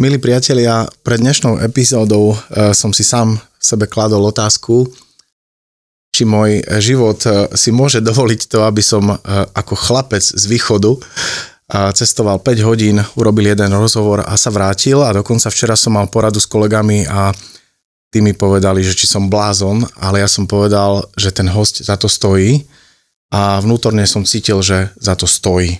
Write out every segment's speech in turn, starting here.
Milí priatelia, pred dnešnou epizódou uh, som si sám sebe kladol otázku, či môj život uh, si môže dovoliť to, aby som uh, ako chlapec z východu cestoval 5 hodín, urobil jeden rozhovor a sa vrátil a dokonca včera som mal poradu s kolegami a tí mi povedali, že či som blázon, ale ja som povedal, že ten host za to stojí a vnútorne som cítil, že za to stojí.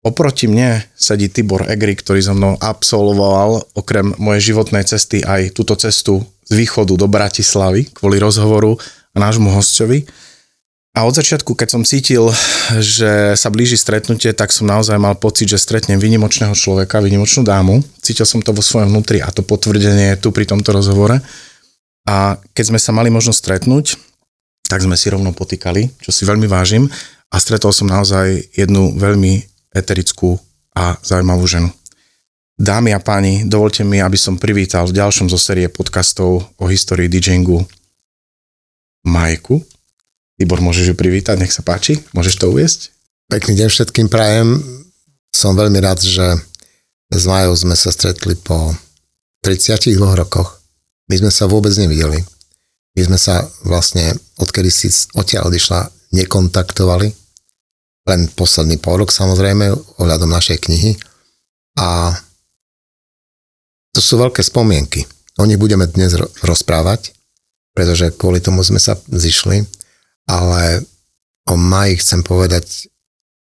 Oproti mne sedí Tibor Egri, ktorý so mnou absolvoval okrem mojej životnej cesty aj túto cestu z východu do Bratislavy kvôli rozhovoru a nášmu hostovi. A od začiatku, keď som cítil, že sa blíži stretnutie, tak som naozaj mal pocit, že stretnem vynimočného človeka, vynimočnú dámu. Cítil som to vo svojom vnútri a to potvrdenie je tu pri tomto rozhovore. A keď sme sa mali možnosť stretnúť, tak sme si rovno potýkali, čo si veľmi vážim a stretol som naozaj jednu veľmi eterickú a zaujímavú ženu. Dámy a páni, dovolte mi, aby som privítal v ďalšom zo série podcastov o histórii DJingu Majku. Tibor, môžeš ju privítať, nech sa páči, môžeš to uviesť? Pekný deň všetkým prajem. Som veľmi rád, že s Majou sme sa stretli po 32 rokoch. My sme sa vôbec nevideli. My sme sa vlastne, odkedy si odtiaľ odišla, nekontaktovali len posledný pol rok samozrejme, ohľadom našej knihy. A to sú veľké spomienky. O nich budeme dnes rozprávať, pretože kvôli tomu sme sa zišli, ale o Maji chcem povedať,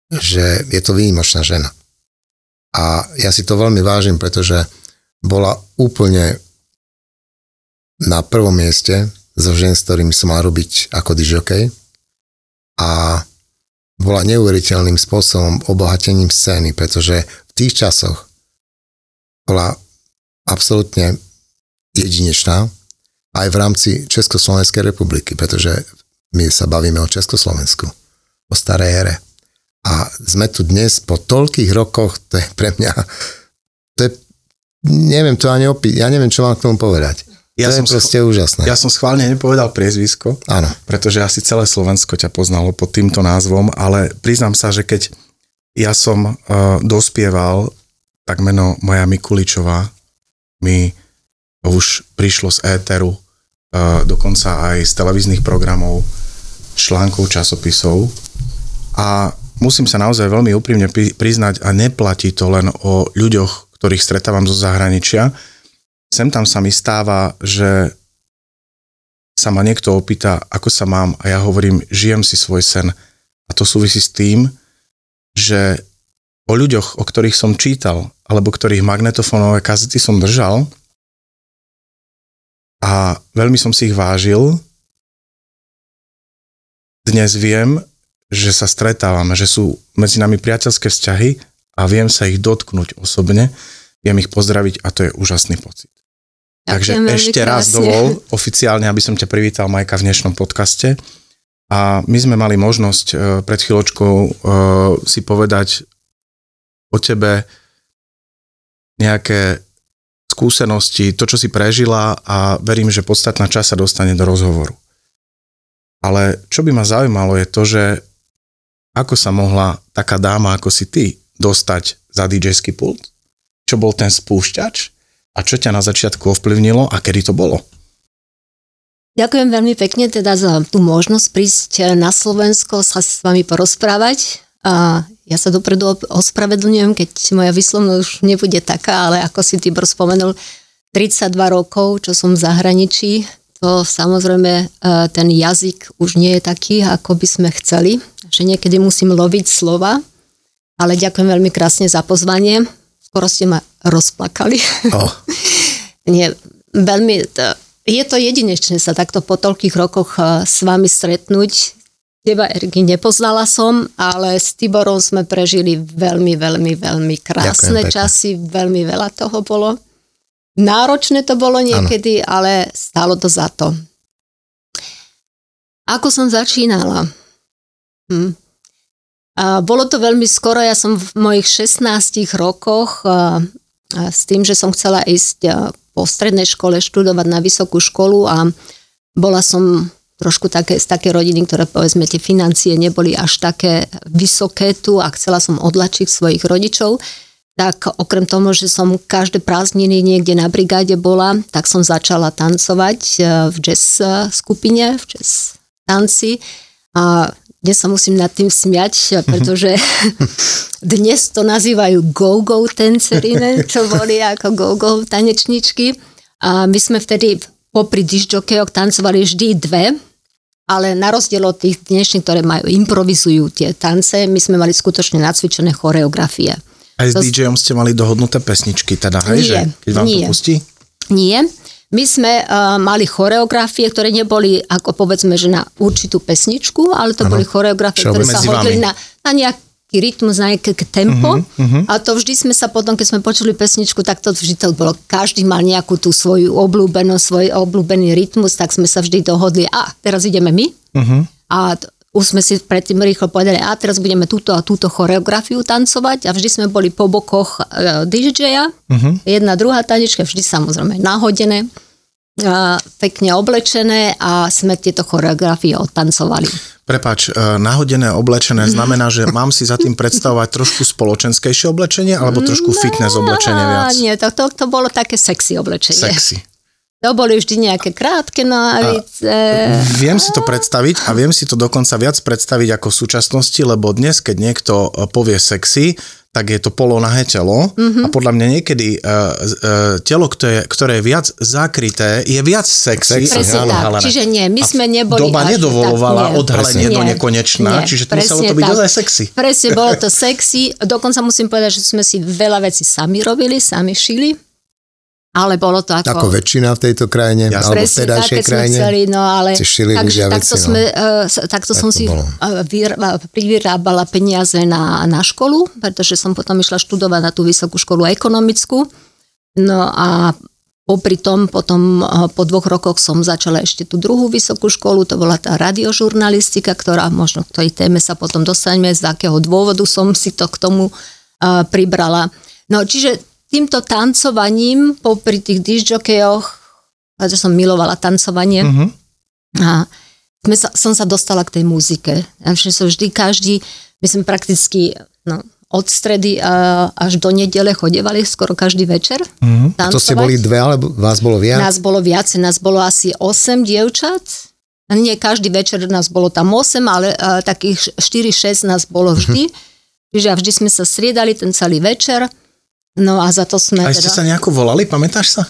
že je to výnimočná žena. A ja si to veľmi vážim, pretože bola úplne na prvom mieste zo žen, s ktorými som mal robiť ako dižokej. Bola neuveriteľným spôsobom obohatením scény, pretože v tých časoch bola absolútne jedinečná aj v rámci Československej republiky, pretože my sa bavíme o Československu, o starej ére. A sme tu dnes po toľkých rokoch, to je pre mňa, to je, neviem to ani opi- ja neviem, čo mám k tomu povedať. Ja to som je proste schv- úžasné. Ja som schválne nepovedal priezvisko, Áno. pretože asi celé Slovensko ťa poznalo pod týmto názvom, ale priznám sa, že keď ja som uh, dospieval, tak meno moja Mikuličová mi už prišlo z éteru, uh, dokonca aj z televíznych programov, článkov, časopisov a musím sa naozaj veľmi úprimne priznať a neplatí to len o ľuďoch, ktorých stretávam zo zahraničia, sem tam sa mi stáva, že sa ma niekto opýta, ako sa mám a ja hovorím, žijem si svoj sen. A to súvisí s tým, že o ľuďoch, o ktorých som čítal, alebo ktorých magnetofónové kazety som držal a veľmi som si ich vážil, dnes viem, že sa stretávame, že sú medzi nami priateľské vzťahy a viem sa ich dotknúť osobne, viem ich pozdraviť a to je úžasný pocit. Takže ešte raz dovol oficiálne, aby som ťa privítal Majka v dnešnom podcaste. A my sme mali možnosť uh, pred chvíľočkou uh, si povedať o tebe nejaké skúsenosti, to, čo si prežila a verím, že podstatná časť sa dostane do rozhovoru. Ale čo by ma zaujímalo je to, že ako sa mohla taká dáma ako si ty dostať za dj pult? Čo bol ten spúšťač? A čo ťa na začiatku ovplyvnilo a kedy to bolo? Ďakujem veľmi pekne teda za tú možnosť prísť na Slovensko sa s vami porozprávať. A ja sa dopredu ospravedlňujem, keď moja výslovnosť už nebude taká, ale ako si Tibor spomenul, 32 rokov, čo som v zahraničí, to samozrejme e, ten jazyk už nie je taký, ako by sme chceli, že niekedy musím loviť slova, ale ďakujem veľmi krásne za pozvanie skoro ste ma rozplakali. Oh. Nie, veľmi, je to jedinečné sa takto po toľkých rokoch eh, s vami stretnúť. Teba, Erky, nepoznala som, ale s Tiborom sme prežili veľmi, veľmi, veľmi krásne časy, veľmi veľa toho bolo. Náročné to bolo niekedy, ano. ale stálo to za to. Ako som začínala? Hm. Bolo to veľmi skoro, ja som v mojich 16 rokoch s tým, že som chcela ísť po strednej škole študovať na vysokú školu a bola som trošku také, z také rodiny, ktoré povedzme tie financie neboli až také vysoké tu a chcela som odlačiť svojich rodičov, tak okrem toho, že som každé prázdniny niekde na brigáde bola, tak som začala tancovať e, v jazz e, skupine, v jazz tanci a dnes sa musím nad tým smiať, pretože dnes to nazývajú go-go tancerine, čo boli ako go-go tanečničky. A my sme vtedy popri disjokejoch tancovali vždy dve, ale na rozdiel od tých dnešných, ktoré majú, improvizujú tie tance, my sme mali skutočne nacvičené choreografie. Aj s to... DJom ste mali dohodnuté pesničky, teda, hej, nie, že keď vám nie. to pustí? Nie. My sme uh, mali choreografie, ktoré neboli, ako povedzme, že na určitú pesničku, ale to ano. boli choreografie, ktoré sa hodili na, na nejaký rytmus, na nejaké tempo. Uh-huh, uh-huh. A to vždy sme sa potom, keď sme počuli pesničku, tak to vždy to bolo, každý mal nejakú tú svoju obľúbenú, svoj obľúbený rytmus, tak sme sa vždy dohodli, a teraz ideme my. Uh-huh. A už sme si predtým rýchlo povedali, a teraz budeme túto a túto choreografiu tancovať a vždy sme boli po bokoch uh, DJ-a, uh-huh. jedna, druhá tanečka, vždy samozrejme nahodené, pekne oblečené a sme tieto choreografie odtancovali. Prepač, uh, nahodené, oblečené znamená, že mám si za tým predstavovať trošku spoločenskejšie oblečenie alebo trošku no, fitness oblečenie viac? Nie, to, to, to bolo také sexy oblečenie. Sexy. To boli vždy nejaké krátke nohavice. Viem si to predstaviť a viem si to dokonca viac predstaviť ako v súčasnosti, lebo dnes, keď niekto e, povie sexy, tak je to polonahé telo mm-hmm. a podľa mňa niekedy uh, uh, telo, ktoré, ktoré je viac zakryté, je viac sexy. Presne tak, halené. čiže nie, my sme neboli... Doba nedovolovala odhalenie do nekonečná, nie, čiže to muselo to byť dosť sexy. Presne, bolo to sexy, dokonca musím povedať, že sme si veľa vecí sami robili, sami šili, ale bolo to ako... Ako väčšina v tejto krajine, ja, alebo v tedajšej krajine. Chceli, no ale... Takže takto, veci, no. sme, uh, takto tak som si uh, privyrábala peniaze na, na školu, pretože som potom išla študovať na tú vysokú školu ekonomickú. No a popri tom potom uh, po dvoch rokoch som začala ešte tú druhú vysokú školu, to bola tá radiožurnalistika, ktorá možno k tej téme sa potom dostaneme, z akého dôvodu som si to k tomu uh, pribrala. No čiže týmto tancovaním popri tých disjokejoch, že som milovala tancovanie, uh-huh. a sme sa, som sa dostala k tej muzike. Ja som vždy každý, my sme prakticky no, od stredy a, až do nedele chodevali skoro každý večer. Uh-huh. To ste boli dve, alebo vás bolo viac? Nás bolo viac, nás bolo asi 8 dievčat. Nie každý večer nás bolo tam 8, ale a, takých 4-6 nás bolo vždy. Uh-huh. Čiže vždy sme sa striedali ten celý večer. No a za to sme... A ste teda... sa nejako volali, pamätáš sa?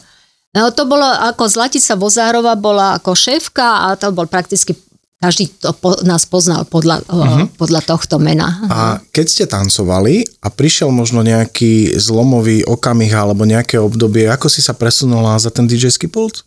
No to bolo ako Zlatica Vozárova bola ako šéfka a to bol prakticky každý to po, nás poznal podľa, uh-huh. podľa tohto mena. A keď ste tancovali a prišiel možno nejaký zlomový okamih alebo nejaké obdobie, ako si sa presunula za ten DJ-ský pult?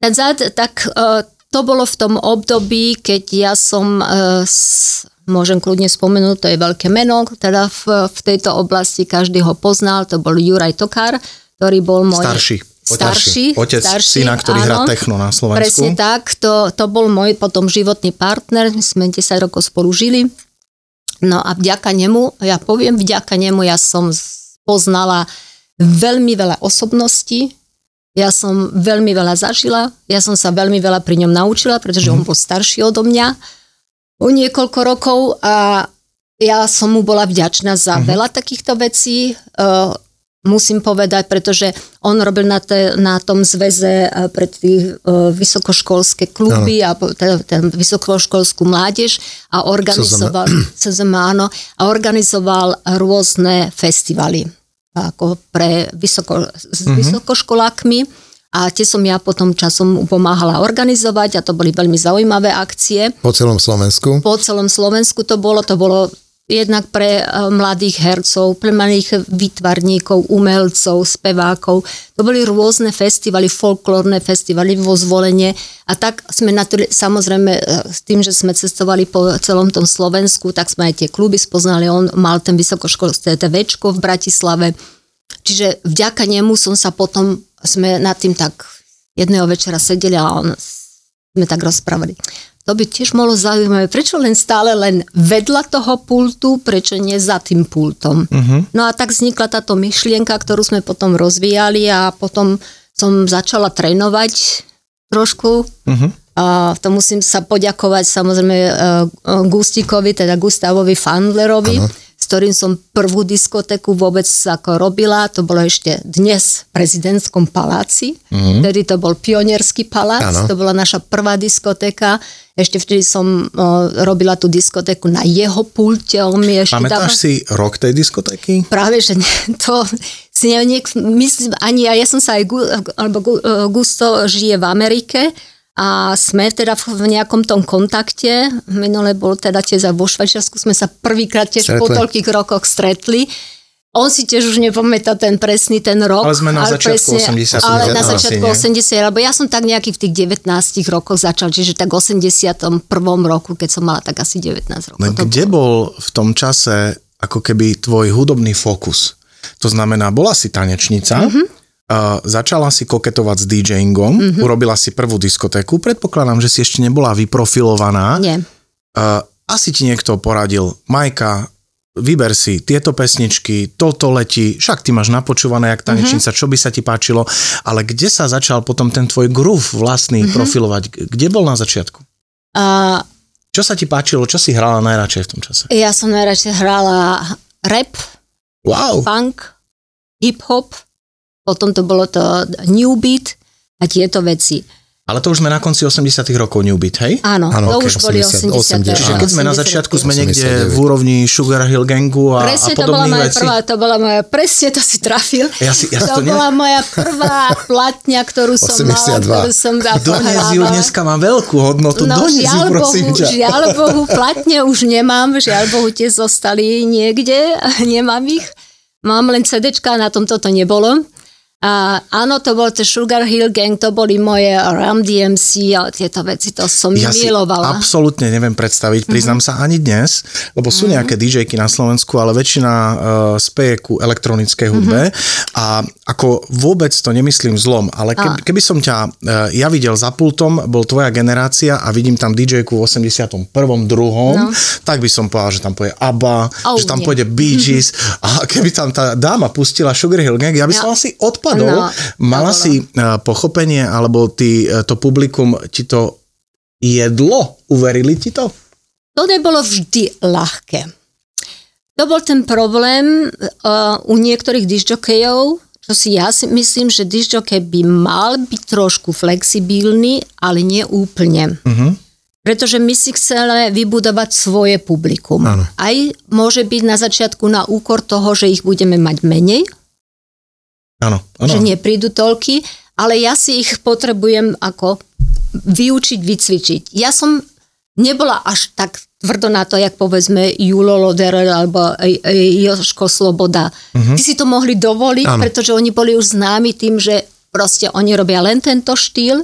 Zad, tak uh, to bolo v tom období, keď ja som uh, s, môžem kľudne spomenúť, to je veľké meno, teda v, v tejto oblasti každý ho poznal, to bol Juraj Tokár, ktorý bol môj... Starší. Starší, Otec starší, syna, ktorý áno, hrá techno na Slovensku. Presne tak, to, to bol môj potom životný partner, my sme 10 rokov spolu žili. No a vďaka nemu, ja poviem, vďaka nemu ja som poznala veľmi veľa osobností, ja som veľmi veľa zažila, ja som sa veľmi veľa pri ňom naučila, pretože mm. on mhm. bol starší odo mňa o niekoľko rokov a ja som mu bola vďačná za uh-huh. veľa takýchto vecí. Uh, musím povedať, pretože on robil na, te, na tom zväze uh, pre tých uh, vysokoškolské kluby uh-huh. a teda, ten vysokoškolskú mládež a organizoval CZM, áno, a organizoval rôzne festivaly ako pre vysoko, s uh-huh. vysokoškolákmi a tie som ja potom časom pomáhala organizovať a to boli veľmi zaujímavé akcie. Po celom Slovensku? Po celom Slovensku to bolo, to bolo jednak pre e, mladých hercov, pre mladých výtvarníkov, umelcov, spevákov. To boli rôzne festivaly, folklórne festivaly vo zvolenie a tak sme na to, samozrejme e, s tým, že sme cestovali po celom tom Slovensku, tak sme aj tie kluby spoznali. On mal ten vysokoškolské TVčko v Bratislave. Čiže vďaka nemu som sa potom sme nad tým tak jedného večera sedeli a on, sme tak rozprávali. To by tiež mohlo zaujímavé, prečo len stále len vedľa toho pultu, prečo nie za tým pultom. Uh-huh. No a tak vznikla táto myšlienka, ktorú sme potom rozvíjali a potom som začala trénovať trošku. Uh-huh. A to musím sa poďakovať samozrejme uh, Gustikovi, teda Gustavovi Fandlerovi, uh-huh. Ktorým som prvú diskotéku vôbec ako robila. To bolo ešte dnes v prezidentskom paláci. Mm-hmm. Vtedy to bol pionierský palác, ano. to bola naša prvá diskotéka. Ešte vtedy som o, robila tú diskotéku na jeho pulte. On mi ešte Pamätáš dával... si rok tej diskotéky? Práve, že nie, to si neviem, myslím, ani ja, ja som sa aj, alebo Gusto žije v Amerike, a sme teda v nejakom tom kontakte. Minule bol teda tiež vo Švajčiarsku, sme sa prvýkrát tiež stretli. po toľkých rokoch stretli. On si tiež už nepamätá ten presný ten rok. Ale sme na ale začiatku presne, 80. Ale na začiatku asi, 80, lebo ja som tak nejaký v tých 19 rokoch začal, čiže tak 81. roku, keď som mala tak asi 19 rokov. No, kde bol v tom čase ako keby tvoj hudobný fokus? To znamená, bola si tanečnica, mm-hmm Uh, začala si koketovať s DJingom, mm-hmm. urobila si prvú diskotéku, predpokladám, že si ešte nebola vyprofilovaná. Nie. Uh, asi ti niekto poradil, Majka, vyber si tieto pesničky, toto letí, však ty máš napočúvané jak tanečnica, mm-hmm. čo by sa ti páčilo, ale kde sa začal potom ten tvoj groove vlastný mm-hmm. profilovať? Kde bol na začiatku? Uh, čo sa ti páčilo, čo si hrala najradšej v tom čase? Ja som najradšej hrala rap, wow. funk, hip-hop, potom to bolo to New Beat a tieto veci. Ale to už sme na konci 80 rokov New Beat, hej? Áno, to okay, už 80, boli 80. 80 Čiže keď sme na začiatku, sme niekde v úrovni Sugar Hill Gangu a, presne, a podobných to bola moja veci. Prvá, to bola moja, presne to si trafil. Ja si, ja to, to bola moja prvá platňa, ktorú som 82. mala, ktorú som Donies ju dneska má veľkú hodnotu, no, Donies ju, prosím Bohu, Žiaľ Bohu, platne už nemám, žiaľ Bohu, tie zostali niekde, nemám ich. Mám len CDčka, na tom toto nebolo. A áno, to bol to Sugar Hill Gang, to boli moje Ram DMC a tieto veci, to som ja milovala. Ja absolútne neviem predstaviť, priznám mm-hmm. sa ani dnes, lebo sú mm-hmm. nejaké DJky na Slovensku, ale väčšina uh, speje ku elektronickej hudbe mm-hmm. a ako vôbec to nemyslím zlom, ale keby, keby som ťa uh, ja videl za pultom, bol tvoja generácia a vidím tam DJku v 81. druhom, no. tak by som povedal, že tam pôjde ABBA, oh, že tam nie. pôjde Bee Gees a keby tam tá dáma pustila Sugar Hill Gang, ja by som ja. asi odpadol odpadol. No, Mala no, si uh, pochopenie, alebo ty, uh, to publikum ti to jedlo? Uverili ti to? To nebolo vždy ľahké. To bol ten problém uh, u niektorých disjokejov, čo si ja si myslím, že disjokej by mal byť trošku flexibilný, ale nie úplne. Uh-huh. Pretože my si chceme vybudovať svoje publikum. Ano. Aj môže byť na začiatku na úkor toho, že ich budeme mať menej, Áno, áno. Že neprídu toľky, ale ja si ich potrebujem ako vyučiť, vycvičiť. Ja som nebola až tak tvrdo na to, jak povedzme Julo Loder alebo Joško Sloboda. Uh-huh. Ty si to mohli dovoliť, ano. pretože oni boli už známi tým, že proste oni robia len tento štýl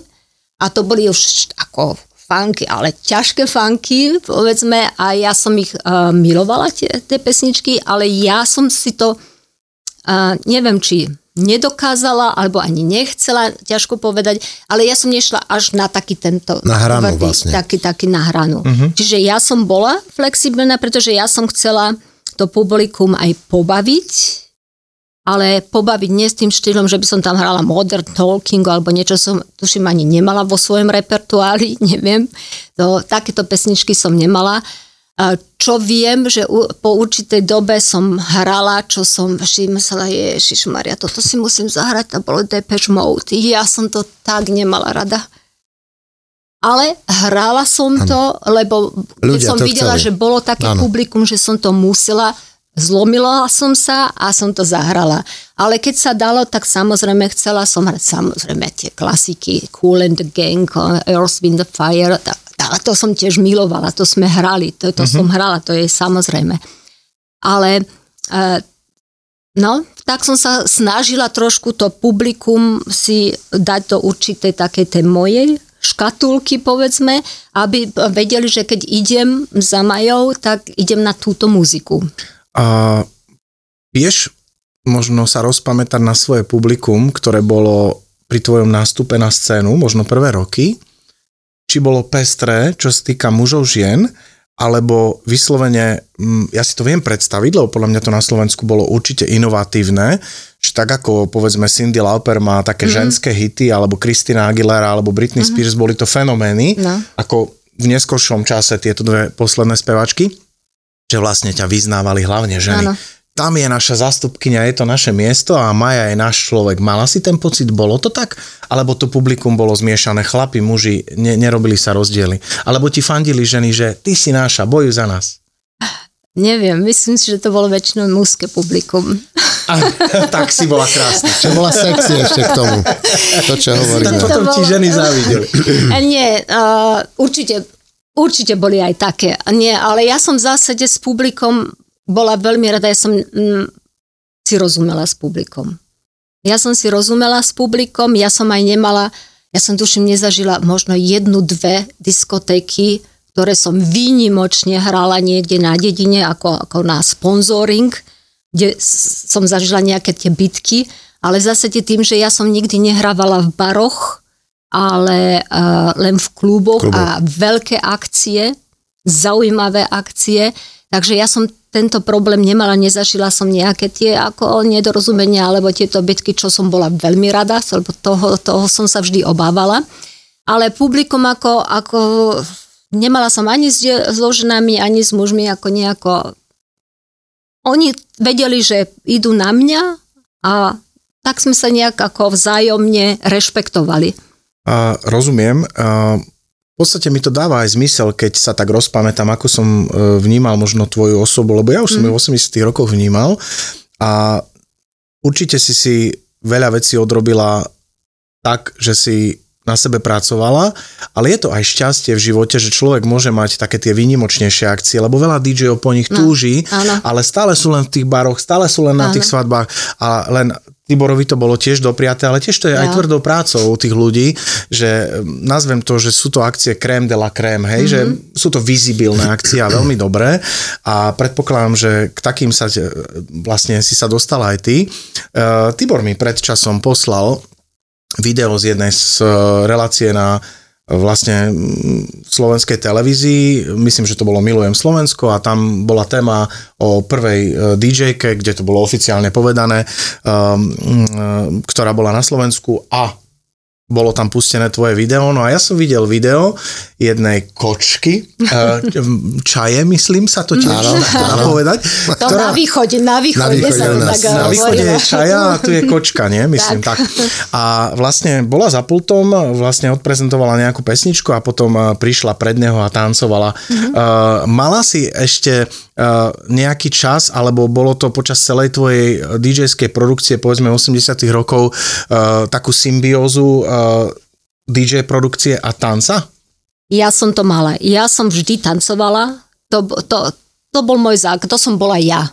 a to boli už ako funky, ale ťažké funky, povedzme, a ja som ich uh, milovala, tie, tie pesničky, ale ja som si to, uh, neviem, či nedokázala, alebo ani nechcela, ťažko povedať, ale ja som nešla až na taký tento... Na hranu tvrdý, vlastne. Taký, taký na hranu. Uh-huh. Čiže ja som bola flexibilná, pretože ja som chcela to publikum aj pobaviť, ale pobaviť nie s tým štýlom, že by som tam hrala modern talking alebo niečo som, tuším, ani nemala vo svojom repertoári, neviem. To, takéto pesničky som nemala čo viem, že po určitej dobe som hrala, čo som vždy myslela, Ježiš Maria, toto si musím zahrať, to bolo Depeche Mode. Ja som to tak nemala rada. Ale hrala som ano. to, lebo keď Ľudia som videla, chceli. že bolo také ano. publikum, že som to musela, zlomila som sa a som to zahrala. Ale keď sa dalo, tak samozrejme chcela som hrať samozrejme tie klasiky Cool and the Gang, Earth, Wind the Fire, tak a to som tiež milovala, to sme hrali, to, to uh-huh. som hrala, to je samozrejme. Ale e, no, tak som sa snažila trošku to publikum si dať do určitej takej tej mojej škatulky, povedzme, aby vedeli, že keď idem za Majou, tak idem na túto muziku. A vieš možno sa rozpamätať na svoje publikum, ktoré bolo pri tvojom nástupe na scénu, možno prvé roky, či bolo pestré, čo sa týka mužov, žien, alebo vyslovene, mm, ja si to viem predstaviť, lebo podľa mňa to na Slovensku bolo určite inovatívne, že tak ako povedzme Cindy Lauper má také mm-hmm. ženské hity, alebo Christina Aguilera, alebo Britney mm-hmm. Spears, boli to fenomény, no. ako v neskôršom čase tieto dve posledné spevačky, že že vlastne ťa vyznávali hlavne ženy. Áno. Tam je naša zastupkynia, je to naše miesto a Maja je náš človek. Mala si ten pocit, bolo to tak? Alebo to publikum bolo zmiešané, chlapi, muži, ne, nerobili sa rozdiely? Alebo ti fandili ženy, že ty si náša, bojuj za nás? Neviem, myslím si, že to bolo väčšinou mužské publikum. A, tak si bola krásna. Čo bola sexy ešte k tomu. To, čo Tak hovoríme. potom To ti bolo- ženy závideli. A nie, uh, určite, určite boli aj také. A Nie, ale ja som v zásade s publikom bola veľmi rada, ja som mm, si rozumela s publikom. Ja som si rozumela s publikom, ja som aj nemala, ja som tuším nezažila možno jednu, dve diskotéky, ktoré som výnimočne hrala niekde na dedine ako, ako na sponsoring, kde som zažila nejaké tie bitky, ale zásade tým, že ja som nikdy nehrávala v baroch, ale uh, len v kluboch Kluboch. a veľké akcie, zaujímavé akcie, takže ja som tento problém nemala, nezažila som nejaké tie ako nedorozumenia alebo tieto bitky, čo som bola veľmi rada, lebo toho, toho som sa vždy obávala. Ale publikum ako, ako nemala som ani s so ani s mužmi ako nejako oni vedeli, že idú na mňa a tak sme sa nejak ako vzájomne rešpektovali. A, rozumiem. A, v podstate mi to dáva aj zmysel, keď sa tak rozpamätám, ako som e, vnímal možno tvoju osobu, lebo ja už som ju v 80 rokoch vnímal a určite si si veľa vecí odrobila tak, že si na sebe pracovala, ale je to aj šťastie v živote, že človek môže mať také tie výnimočnejšie akcie, lebo veľa DJ-ov po nich No, túži, áno. ale stále sú len v tých baroch, stále sú len na Áno. tých svadbách a len Tiborovi to bolo tiež dopriaté, ale tiež to je aj Ja. tvrdou prácou tých ľudí, že mm, nazvem to, že sú to akcie crème de la crème, hej, mm-hmm. Mhm. že sú to vizibilné akcie a veľmi dobré a predpokladám, že k takým sa te- vlastne si sa dostala aj ty. Uh, Tibor mi pred časom poslal video z jednej z uh, relácie na vlastne mm, slovenskej televízii, myslím, že to bolo Milujem Slovensko a tam bola téma o prvej uh, DJ-ke, kde to bolo oficiálne povedané, um, mm, ktorá bola na Slovensku a bolo tam pustené tvoje video, no a ja som videl video jednej kočky, uh, čaje, myslím sa to tiež dá povedať, To na východe, na východe, Na východe sa nás. tak na východe je čaja a tu je kočka, nie? Myslím tak. Tak. A vlastne bola za pultom, vlastne odprezentovala nejakú pesničku a potom eh, prišla pred neho a tancovala. Uh, mala si ešte nejaký čas, alebo bolo to počas celej tvojej DJ-skej produkcie, povedzme 80 rokov, takú symbiózu uh, DJ produkcie a tanca? Ja som to mala. Ja som vždy tancovala. To, to, to bol môj základ. To som bola ja.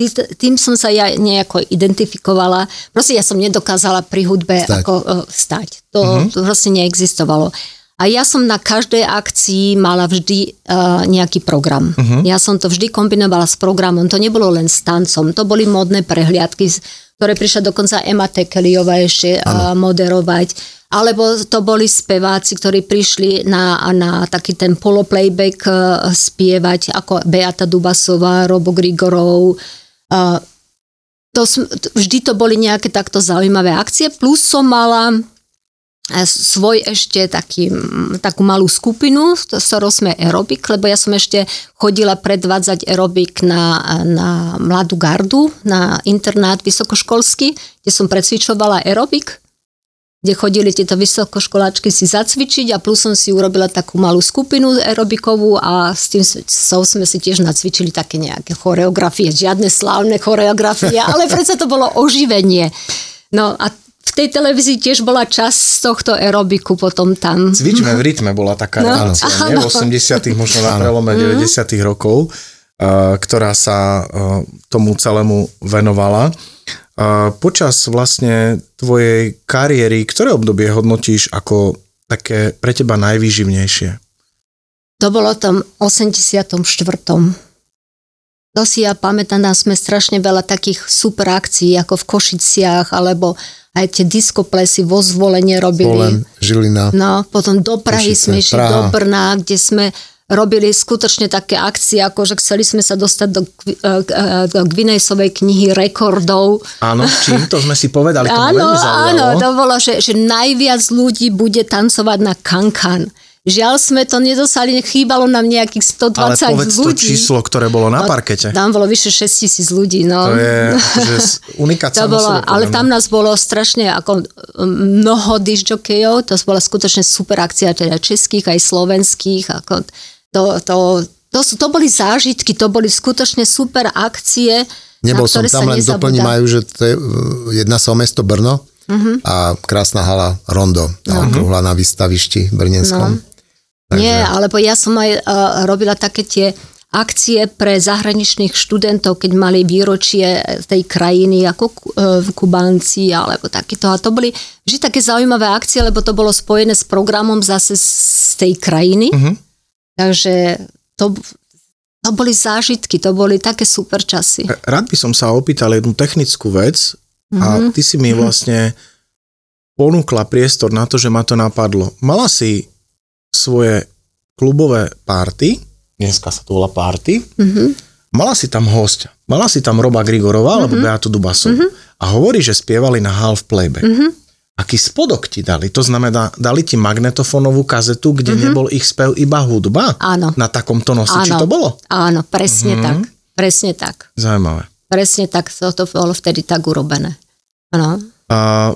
Tý- Tým som sa ja nejako identifikovala. Proste ja som nedokázala pri hudbe Stať. ako uh, stať. To, mm-hmm. to proste neexistovalo. A ja som na každej akcii mala vždy uh, nejaký program. Uh-huh. Ja som to vždy kombinovala s programom. To nebolo len s tancom. To boli modné prehliadky, ktoré prišla dokonca Emma Tekeliová ešte uh, moderovať. Alebo to boli speváci, ktorí prišli na, na taký ten poloplayback uh, spievať, ako Beata Dubasová, Robo Grigorov. Uh, to, vždy to boli nejaké takto zaujímavé akcie. Plus som mala svoj ešte taký, takú malú skupinu, s ktorou sme aerobik, lebo ja som ešte chodila predvádzať aerobik na, na mladú gardu, na internát vysokoškolský, kde som precvičovala aerobik, kde chodili tieto vysokoškoláčky si zacvičiť a plus som si urobila takú malú skupinu aerobikovú a s tým so sme si tiež nacvičili také nejaké choreografie, žiadne slávne choreografie, ale predsa to bolo oživenie. No a v tej televízii tiež bola časť z tohto aerobiku potom tam. Cvičme v rytme bola taká No, relácia, nie? V áno. 80 možno na prelome 90 rokov, uh, ktorá sa uh, tomu celému venovala. Uh, počas vlastne tvojej kariéry, ktoré obdobie hodnotíš ako také pre teba najvýživnejšie? To bolo tam 84. To si ja pamätám, tam sme strašne veľa takých super akcií, ako v Košiciach, alebo aj tie diskoplesy vo zvolenie robili. Polen, Žilina. No, potom do Prahy Košice, sme išli do Brna, kde sme robili skutočne také akcie, ako že chceli sme sa dostať do, eh, eh, do Guinnessovej knihy rekordov. Áno, čím to sme si povedali, to Áno, veľmi zaujalo. áno, to bolo, že, že najviac ľudí bude tancovať na kankan. Žiaľ sme to nedosali, chýbalo nám nejakých 120 Ale povedz ľudí. to číslo, ktoré bolo na parkete. Tam bolo vyše 6 tisíc ľudí. No. To je akože unikát To bolo, ale tam nás bolo strašne ako mnoho disjokejov, to bola skutočne super akcia, teda českých aj slovenských. Ako to, to, to, sú, to boli zážitky, to boli skutočne super akcie. Nebol som tam, len doplním majú, že to je, jedná sa o mesto Brno uh-huh. a krásna hala Rondo, tá uh-huh. okrúhla na výstavišti brnenskom. No. Takže... Nie, alebo ja som aj uh, robila také tie akcie pre zahraničných študentov, keď mali výročie tej krajiny ako uh, Kubánci alebo takýto. A to boli vždy také zaujímavé akcie, lebo to bolo spojené s programom zase z tej krajiny. Uh-huh. Takže to, to boli zážitky, to boli také super časy. Rád by som sa opýtal jednu technickú vec a uh-huh. ty si mi vlastne ponúkla priestor na to, že ma to napadlo. Mala si svoje klubové párty, dneska sa to volá párty, mm-hmm. mala si tam hostia. Mala si tam Roba Grigorova mm-hmm. alebo Beatu Dubasov. Mm-hmm. A hovorí, že spievali na half playback. Mm-hmm. Aký spodok ti dali? To znamená, dali ti magnetofónovú kazetu, kde mm-hmm. nebol ich spev iba hudba? Áno. Na takomto nosiči Áno. to bolo? Áno, presne mm-hmm. tak. Presne tak. Zaujímavé. Presne tak, to, to bolo vtedy tak urobené. Áno. A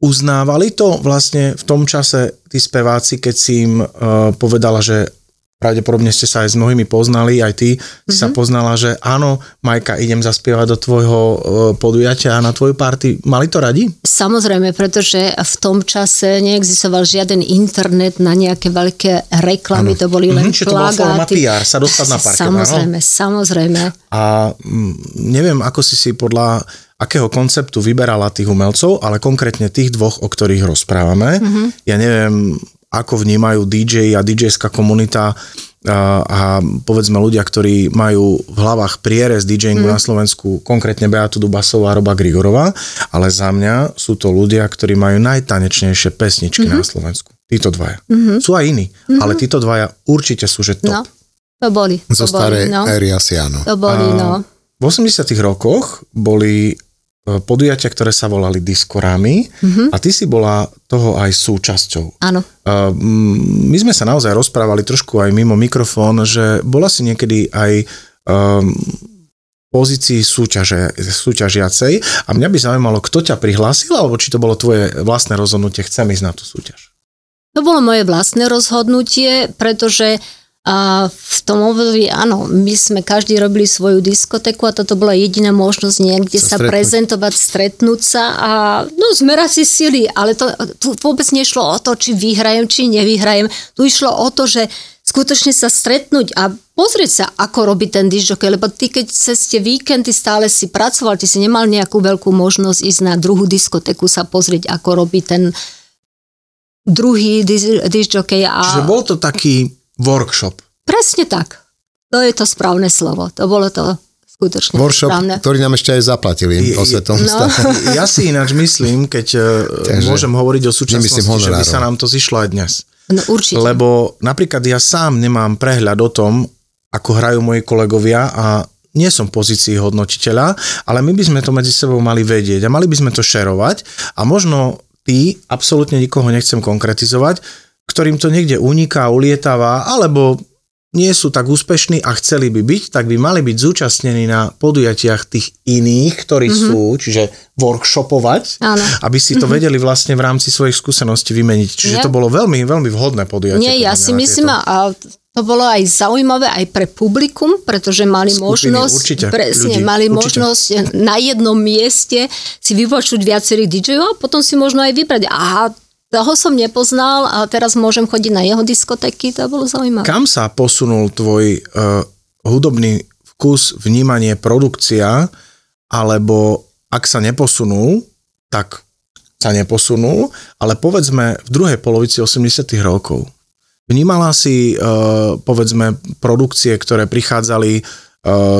uznávali to vlastne v tom čase tí speváci, keď si im uh, povedala, že pravdepodobne ste sa aj s mnohými poznali, aj ty mm-hmm. si sa mhm. poznala, že áno, Majka, idem zaspievať do tvojho uh, podujatia na tvoju party. Mali to radi? Samozrejme, pretože v tom čase neexistoval žiaden internet na nejaké veľké reklamy, ano. to boli len mm-hmm, plagáty. to bola PR, sa dostať na parket, Samozrejme, áno? samozrejme. A m, neviem, ako si si podľa akého konceptu vyberala tých umelcov, ale konkrétne tých dvoch, o ktorých rozprávame. Mm-hmm. Ja neviem, ako vnímajú DJ a DJská komunita a, a povedzme ľudia, ktorí majú v hlavách prierez DJingu mm. na Slovensku, konkrétne Beatu Dubasová a Roba Grigorova, ale za mňa sú to ľudia, ktorí majú najtanečnejšie pesničky mm-hmm. na Slovensku. Títo dvaja. Mm-hmm. Sú aj iní, mm-hmm. ale títo dvaja určite sú, že top. No, to boli. To Zo boli, starej no. éry asi áno. To boli, a no. V 80 rokoch boli podujatia, ktoré sa volali diskorámy mm-hmm. a ty si bola toho aj súčasťou. Áno. E, my sme sa naozaj rozprávali trošku aj mimo mikrofón, že bola si niekedy aj um, pozícii súťaže, súťažiacej a mňa by zaujímalo, kto ťa prihlásil, alebo či to bolo tvoje vlastné rozhodnutie, chcem ísť na tú súťaž. To bolo moje vlastné rozhodnutie, pretože uh, a v tom období, áno, my sme každý robili svoju diskotéku a toto bola jediná možnosť niekde sa, sa prezentovať, stretnúť sa a no, zmerať si sily, ale to, tu vôbec nešlo o to, či vyhrajem, či nevyhrajem. Tu išlo o to, že skutočne sa stretnúť a pozrieť sa, ako robí ten disjokej, lebo ty keď cez tie víkendy stále si pracoval, ty si nemal nejakú veľkú možnosť ísť na druhú diskotéku sa pozrieť, ako robí ten druhý disjokej. A... Čiže bol to taký workshop. Presne tak. To je to správne slovo. To bolo to skutočne Workshop, správne. ktorý nám ešte aj zaplatili o svetom no. Ja si ináč myslím, keď e, Takže, môžem hovoriť o súčasnosti, že by sa nám to zišlo aj dnes. No určite. Lebo napríklad ja sám nemám prehľad o tom, ako hrajú moji kolegovia a nie som v pozícii hodnotiteľa, ale my by sme to medzi sebou mali vedieť a mali by sme to šerovať a možno ty, absolútne nikoho nechcem konkretizovať, ktorým to niekde uniká, ulietáva, alebo nie sú tak úspešní a chceli by byť, tak by mali byť zúčastnení na podujatiach tých iných, ktorí mm-hmm. sú, čiže workshopovať, Áno. aby si to mm-hmm. vedeli vlastne v rámci svojich skúseností vymeniť. Čiže Nie. to bolo veľmi, veľmi vhodné podujatie. Nie, ja si myslím, a to bolo aj zaujímavé aj pre publikum, pretože mali Skupiny, možnosť, určite, presne, ľudí, mali určite. možnosť na jednom mieste si vypočuť viacerých DJov a potom si možno aj vybrať, aha, toho som nepoznal a teraz môžem chodiť na jeho diskotéky, to bolo zaujímavé. Kam sa posunul tvoj uh, hudobný vkus, vnímanie, produkcia, alebo ak sa neposunul, tak sa neposunul, ale povedzme v druhej polovici 80 rokov. Vnímala si, uh, povedzme, produkcie, ktoré prichádzali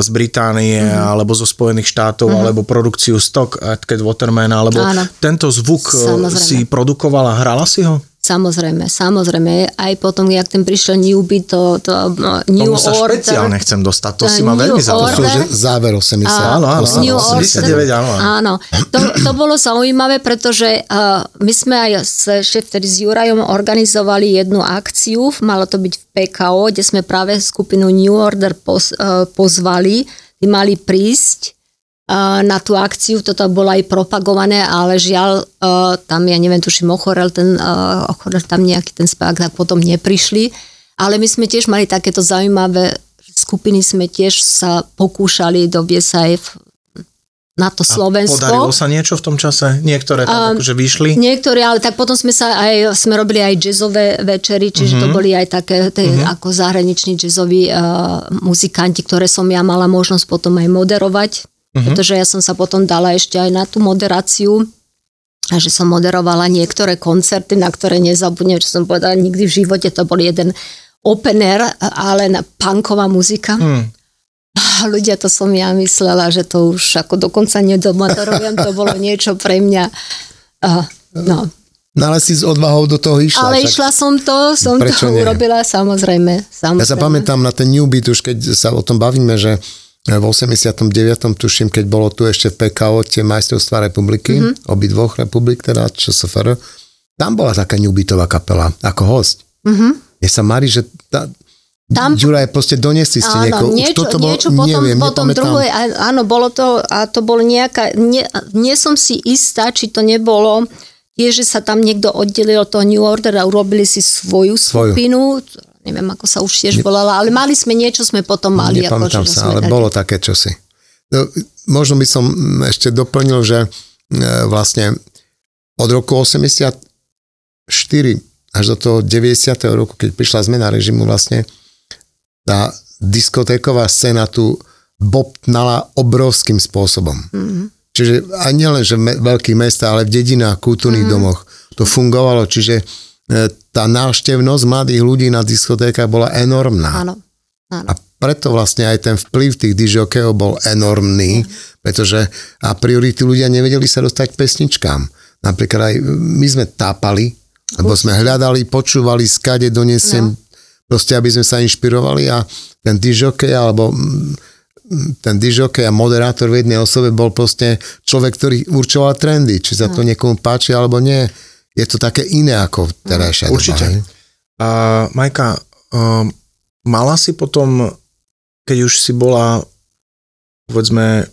z Británie mm-hmm. alebo zo Spojených štátov mm-hmm. alebo produkciu Stock at Cat Waterman alebo Áno. tento zvuk Samozrejme. si produkovala, hrala si ho? Samozrejme, samozrejme. Aj potom, jak ten prišiel Newbie, to, to uh, New Tomu sa Order. špeciálne chcem dostať, to si ma New veľmi To sú zaujímavé. Order. že záver 80. Áno, áno, áno. New 89, áno. áno. To, to bolo zaujímavé, pretože uh, my sme aj s, ešte vtedy s Jurajom organizovali jednu akciu, malo to byť v PKO, kde sme práve skupinu New Order poz, uh, pozvali, tí mali prísť na tú akciu, toto bolo aj propagované, ale žiaľ, uh, tam ja neviem, tuším, ochorel ten, uh, ochorel tam nejaký ten spevák, tak potom neprišli, ale my sme tiež mali takéto zaujímavé skupiny sme tiež sa pokúšali doviesť aj v, na to Slovensko. Podarilo sa niečo v tom čase? Niektoré tam Um, akože vyšli? Niektorí, ale tak potom sme sa aj, sme robili aj jazzové večery, čiže Mhm. to boli aj také tie, ako zahraniční jazzoví uh, muzikanti, ktoré som ja mala možnosť potom aj moderovať, Mhm. pretože ja som sa potom dala ešte aj na tú moderáciu a že som moderovala niektoré koncerty, na ktoré nezabudnem, čo som povedala nikdy v živote, to bol jeden open air, ale na punková muzika. Hm. A ľudia, to som ja myslela, že to už ako dokonca nedomotorujem, to bolo niečo pre mňa. Uh, no. No ale si s odvahou do toho išla. Ale však išla som to, som Prečo to nie? urobila, samozrejme. samozrejme. Ja sa pamätám na ten New Beat, už keď sa o tom bavíme, že v 89. tuším, keď bolo tu ešte v PKO tie majstrovstvá republiky, Mhm. mm-hmm. obidvoch republik, teda ČSFR, tam bola taká New Beatová kapela, ako host. Mhm. Mne sa marí, že tá, Tam- Juraj, proste doniesli ste niekoho. Niečo, toto bol, niečo potom, neviem, potom druhé, áno, bolo to, a to bolo nejaká, nie, nie som si istá, či to nebolo tiež, že sa tam niekto oddelil od toho New Order a urobili si svoju, Svoju. skupinu, neviem, ako sa už tiež volala, ale mali sme niečo, sme potom mali. Nepamätám že sa, ale dali. bolo také čosi. No, možno by som mm, ešte doplnil, že e, vlastne od roku 84 až do toho 90. roku, keď prišla zmena režimu vlastne, tá diskotéková scéna tu bobtnala obrovským spôsobom. Mhm. Čiže aj nielen, že v veľkých mestách, ale v dedinách, kultúrnych Mhm. domoch to fungovalo, čiže tá návštevnosť mladých ľudí na diskotékach bola enormná. Áno, áno. A preto vlastne aj ten vplyv tých dižokejov bol enormný, pretože a priori tí ľudia nevedeli sa dostať k pesničkám. Napríklad aj my sme tápali, lebo sme hľadali, počúvali, skade donesiem, No. proste aby sme sa inšpirovali a ten dižokej alebo mm, ten dižokej a moderátor v jednej osobe bol proste človek, ktorý určoval trendy, či sa to niekomu páči alebo nie. Je to také iné ako terajšia doba, Určite. hej? A Majka, um, mala si potom, keď už si bola, povedzme,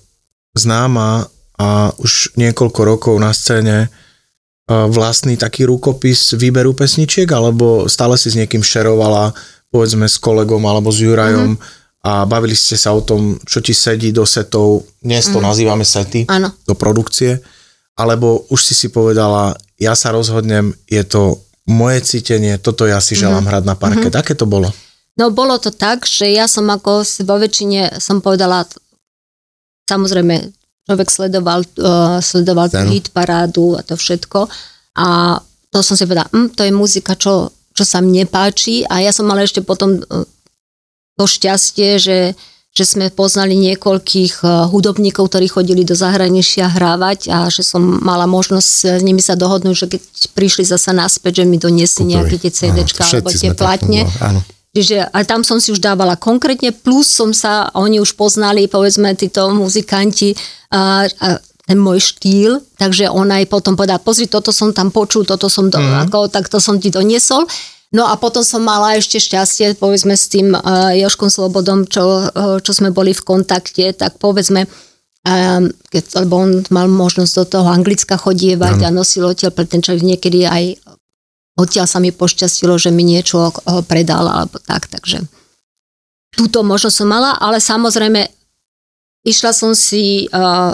známa a už niekoľko rokov na scéne, uh, vlastný taký rukopis výberu pesničiek, alebo stále si s niekým šerovala, povedzme s kolegom alebo s Jurajom mm-hmm. a bavili ste sa o tom, čo ti sedí do setov, dnes to mm-hmm. nazývame sety, Áno. do produkcie, alebo už si si povedala, ja sa rozhodnem, je to moje cítenie, toto ja si želám mm-hmm. hrať na parket. Mm-hmm. Aké to bolo? No bolo to tak, že ja som ako vo väčšine som povedala, samozrejme, človek sledoval, uh, sledoval tú hit parádu a to všetko a to som si povedala, hm, to je muzika, čo, čo sa mne páči a ja som mala ešte potom uh, to šťastie, že, že sme poznali niekoľkých uh, hudobníkov, ktorí chodili do zahraničia hrávať a že som mala možnosť s nimi sa dohodnúť, že keď prišli zasa naspäť, že mi doniesli nejaké tie CDčka Áno, alebo tie platne. Čiže ale tam som si už dávala konkrétne, plus som sa, oni už poznali, povedzme, títo muzikanti, a, a ten môj štýl, takže on aj potom povedal, pozri, toto som tam počul, toto som, do, mm. ako, tak to som ti doniesol. No a potom som mala ešte šťastie, povedzme, s tým uh, Joškom Slobodom, čo, uh, čo sme boli v kontakte, tak povedzme, um, keď, lebo on mal možnosť do toho Anglicka chodievať a nosil odtiaľ, pre ten človek niekedy aj odtiaľ sa mi pošťastilo, že mi niečo eh, predal alebo tak, takže túto možnosť som mala, ale samozrejme išla som si uh,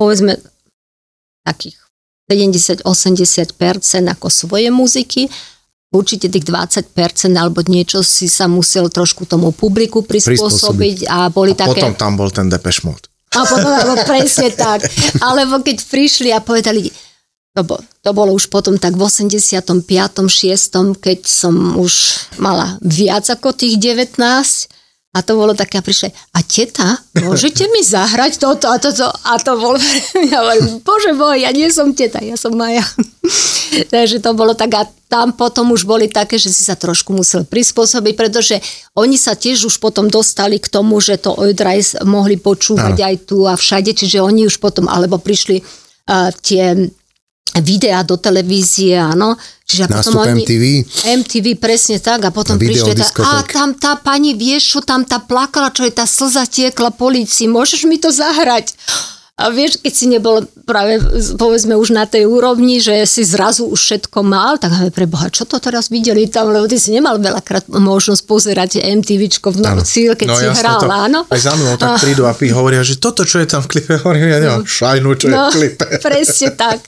povedzme takých 70-80% ako svoje muziky, určite tých 20% alebo niečo si sa musel trošku tomu publiku prispôsobiť a boli A také... potom tam bol ten Depeche Mode. A potom, alebo presne tak. Alebo keď prišli a povedali, to, bo, to bolo už potom tak v 85. 6. keď som už mala viac ako tých 19 A to bolo také, a prišli, a teta, môžete mi zahrať toto a toto? A to bolo, ja hovorím, bože môj, ja nie som teta, ja som Maja. Takže to bolo tak a tam potom už boli také, že si sa trošku musel prispôsobiť, pretože oni sa tiež už potom dostali k tomu, že to Oidrajs mohli počúvať ano. aj tu a všade, čiže oni už potom, alebo prišli uh, tie videá do televízie, áno. Čiže Nástup potom oni, MTV? MTV, presne tak. A potom prišli tá, a tam tá pani, vieš čo, tam tá plakala, čo je tá slza tiekla policii, môžeš mi to zahrať? A vieš, keď si nebol práve, povedzme, už na tej úrovni, že si zrazu už všetko mal, tak pre Boha, čo to teraz videli tam, lebo ty si nemal veľakrát možnosť pozerať MTVčko v noci, keď no, si hral, to, áno. Aj za mnou tak prídu a pí, hovoria, že toto, čo je tam v klipe, hovorím, ja nemám no. šajnu, čo no, je v klipe. Presne tak.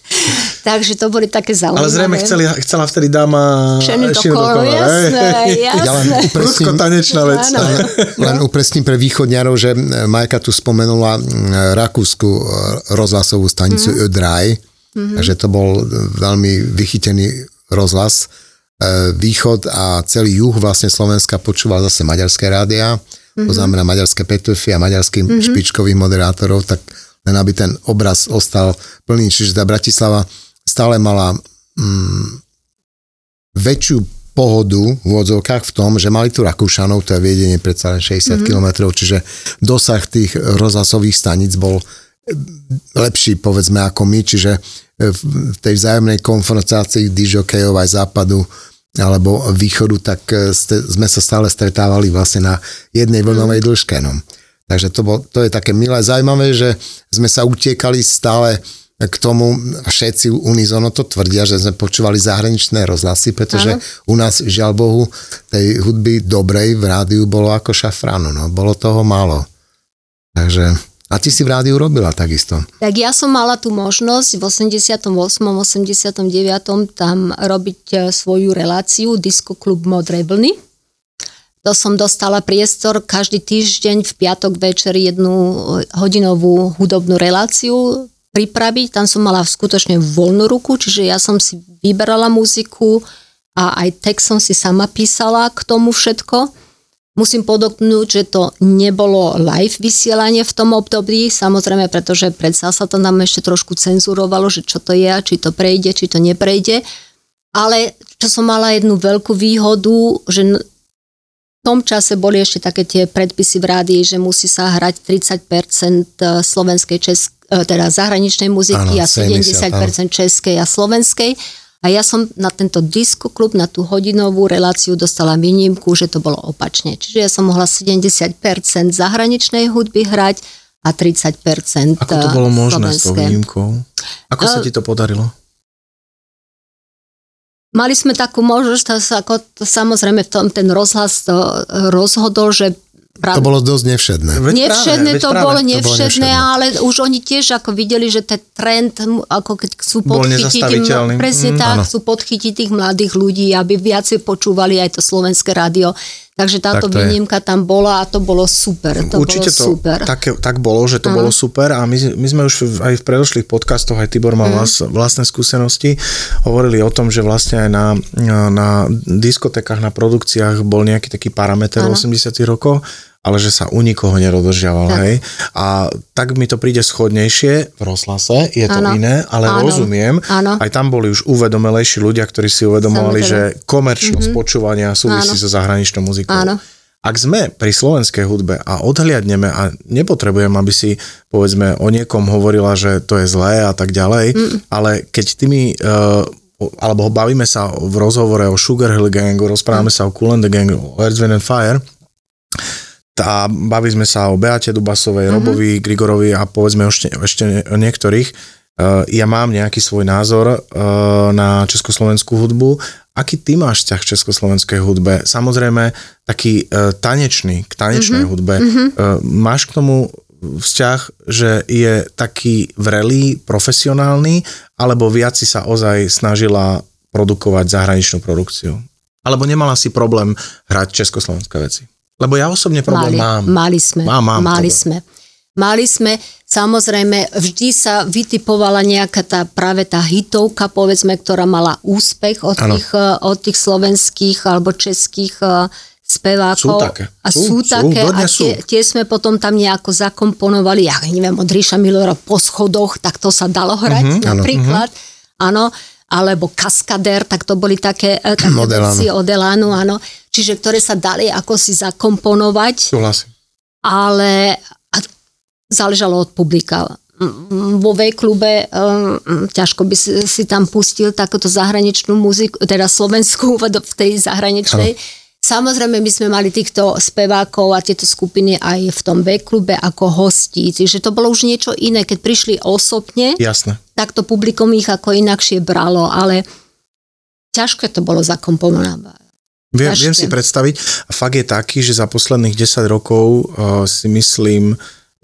Takže to boli také zaujímavé. Ale zrejme chceli, chcela vtedy dáma Šenu do kolo, jasné, jasné. Ja len upresním, tanečná vec. Len, len upresním pre východňarov, že Majka tu spomenula Rakúsku rozhlasovú stanicu mm. Ödraj, mm-hmm. takže to bol veľmi vychytený rozhlas. E, východ a celý juh vlastne Slovenska počúval zase maďarské rádia, mm-hmm. to mhm. znamená maďarské petufy a maďarských mm-hmm. špičkových moderátorov, tak len aby ten obraz ostal plný. Čiže tá Bratislava stále mala mm, väčšiu pohodu v odzovkách v tom, že mali tu Rakúšanov, to je viedenie predsa len 60 mm-hmm. km, čiže dosah tých rozhlasových staníc bol lepší, povedzme, ako my, čiže v tej vzájomnej konfrontácii dižokejov aj západu alebo východu, tak e, ste, sme sa stále stretávali vlastne na jednej vlnovej dĺžke. No. Takže to, bol, to je také milé, zaujímavé, že sme sa utiekali stále k tomu, všetci unizono to tvrdia, že sme počúvali zahraničné rozhlasy, pretože Áno. u nás, žiaľ Bohu, tej hudby dobrej v rádiu bolo ako šafránu, no, bolo toho málo. Takže a ty si v rádiu robila takisto. Tak ja som mala tú možnosť v 88. 89. tam robiť e, svoju reláciu Disco Klub Modrej vlny. To som dostala priestor každý týždeň v piatok večer jednu hodinovú hudobnú reláciu pripraviť. Tam som mala skutočne voľnú ruku, čiže ja som si vyberala muziku a aj text som si sama písala k tomu všetko. Musím podotknúť, že to nebolo live vysielanie v tom období, samozrejme, pretože predsa sa to nám ešte trošku cenzurovalo, že čo to je, či to prejde, či to neprejde. Ale čo som mala jednu veľkú výhodu, že v tom čase boli ešte také tie predpisy v rádii, že musí sa hrať 30% e, slovenskej, česk, e, teda zahraničnej muziky ano, a 70% 70, českej a slovenskej. A ja som na tento klub, na tú hodinovú reláciu dostala výnimku, že to bolo opačne. Čiže ja som mohla 70% zahraničnej hudby hrať a 30% Ako to bolo možné slovenské. s tou výnimkou? Ako sa ti to podarilo? Mali sme takú možnosť, ako to, samozrejme v tom ten rozhlas to rozhodol, že Práve. To bolo dosť nevšedné. Veď nevšedné práve, to práve, bolo nevšedné, ale už oni tiež ako videli, že ten trend, ako keď chcú podchytiť, presne mm, tak, áno. chcú podchytiť tých mladých ľudí, aby viacej počúvali aj to slovenské rádio. Takže táto tak výnimka tam bola a to bolo super. To Určite bolo to super. Tak, tak bolo, že to Aha. bolo super a my, my sme už aj v predošlých podcastoch, aj Tibor mal mm. vlastné skúsenosti, hovorili o tom, že vlastne aj na, na diskotekách, na produkciách bol nejaký taký parameter v 80 rokoch ale že sa u nikoho nerodržiaval, tak. hej. A tak mi to príde schodnejšie v rozhlase, je to ano. iné, ale ano. rozumiem. Ano. Aj tam boli už uvedomelejší ľudia, ktorí si uvedomovali, že komerčnosť mm-hmm. počúvania súvisí ano. so zahraničnou muzikou. Ano. Ak sme pri slovenskej hudbe a odhliadneme a nepotrebujem, aby si povedzme o niekom hovorila, že to je zlé a tak ďalej, mm. ale keď ty mi uh, alebo bavíme sa v rozhovore o Sugar Hill Gangu, rozprávame mm. sa o Cool and the Gang, o Earth, Wind and Fire, a baví sme sa o Beate Dubasovej, uh-huh. Robovi, Grigorovi a povedzme ešte, ešte niektorých. Uh, ja mám nejaký svoj názor uh, na československú hudbu. Aký ty máš vzťah k československej hudbe? Samozrejme, taký uh, tanečný, k tanečnej uh-huh. hudbe. Uh-huh. Uh, máš k tomu vzťah, že je taký vrelý, profesionálny, alebo viac si sa ozaj snažila produkovať zahraničnú produkciu? Alebo nemala si problém hrať československé veci? Lebo ja osobne problém mali, mám. Mali sme. Mám, mám mali problém. sme. Mali sme, samozrejme, vždy sa vytipovala nejaká tá, práve tá hitovka, povedzme, ktorá mala úspech od, tých, eh, od tých slovenských alebo českých eh, spevákov. Sú také. A Sú, sú, sú, také a dodnes tie, sú. tie sme potom tam nejako zakomponovali, ja neviem, od Ríša Millera po schodoch, tak to sa dalo hrať mm-hmm, napríklad. Áno, alebo Kaskader, tak to boli také, e, také veci od Elánu, áno. Čiže ktoré sa dali ako si zakomponovať Súhlasím. ale záležalo od publika. Vo V-klube um, ťažko by si, si tam pustil takúto zahraničnú muziku, teda slovenskú v tej zahraničnej. Samozrejme, my sme mali týchto spevákov a tieto skupiny aj v tom V-klube ako hostí, čiže to bolo už niečo iné. Keď prišli osobne, Jasné. tak to publikum ich ako inakšie bralo, ale ťažké to bolo zakomponovať. Viem, viem si predstaviť. A fakt je taký, že za posledných 10 rokov uh, si myslím,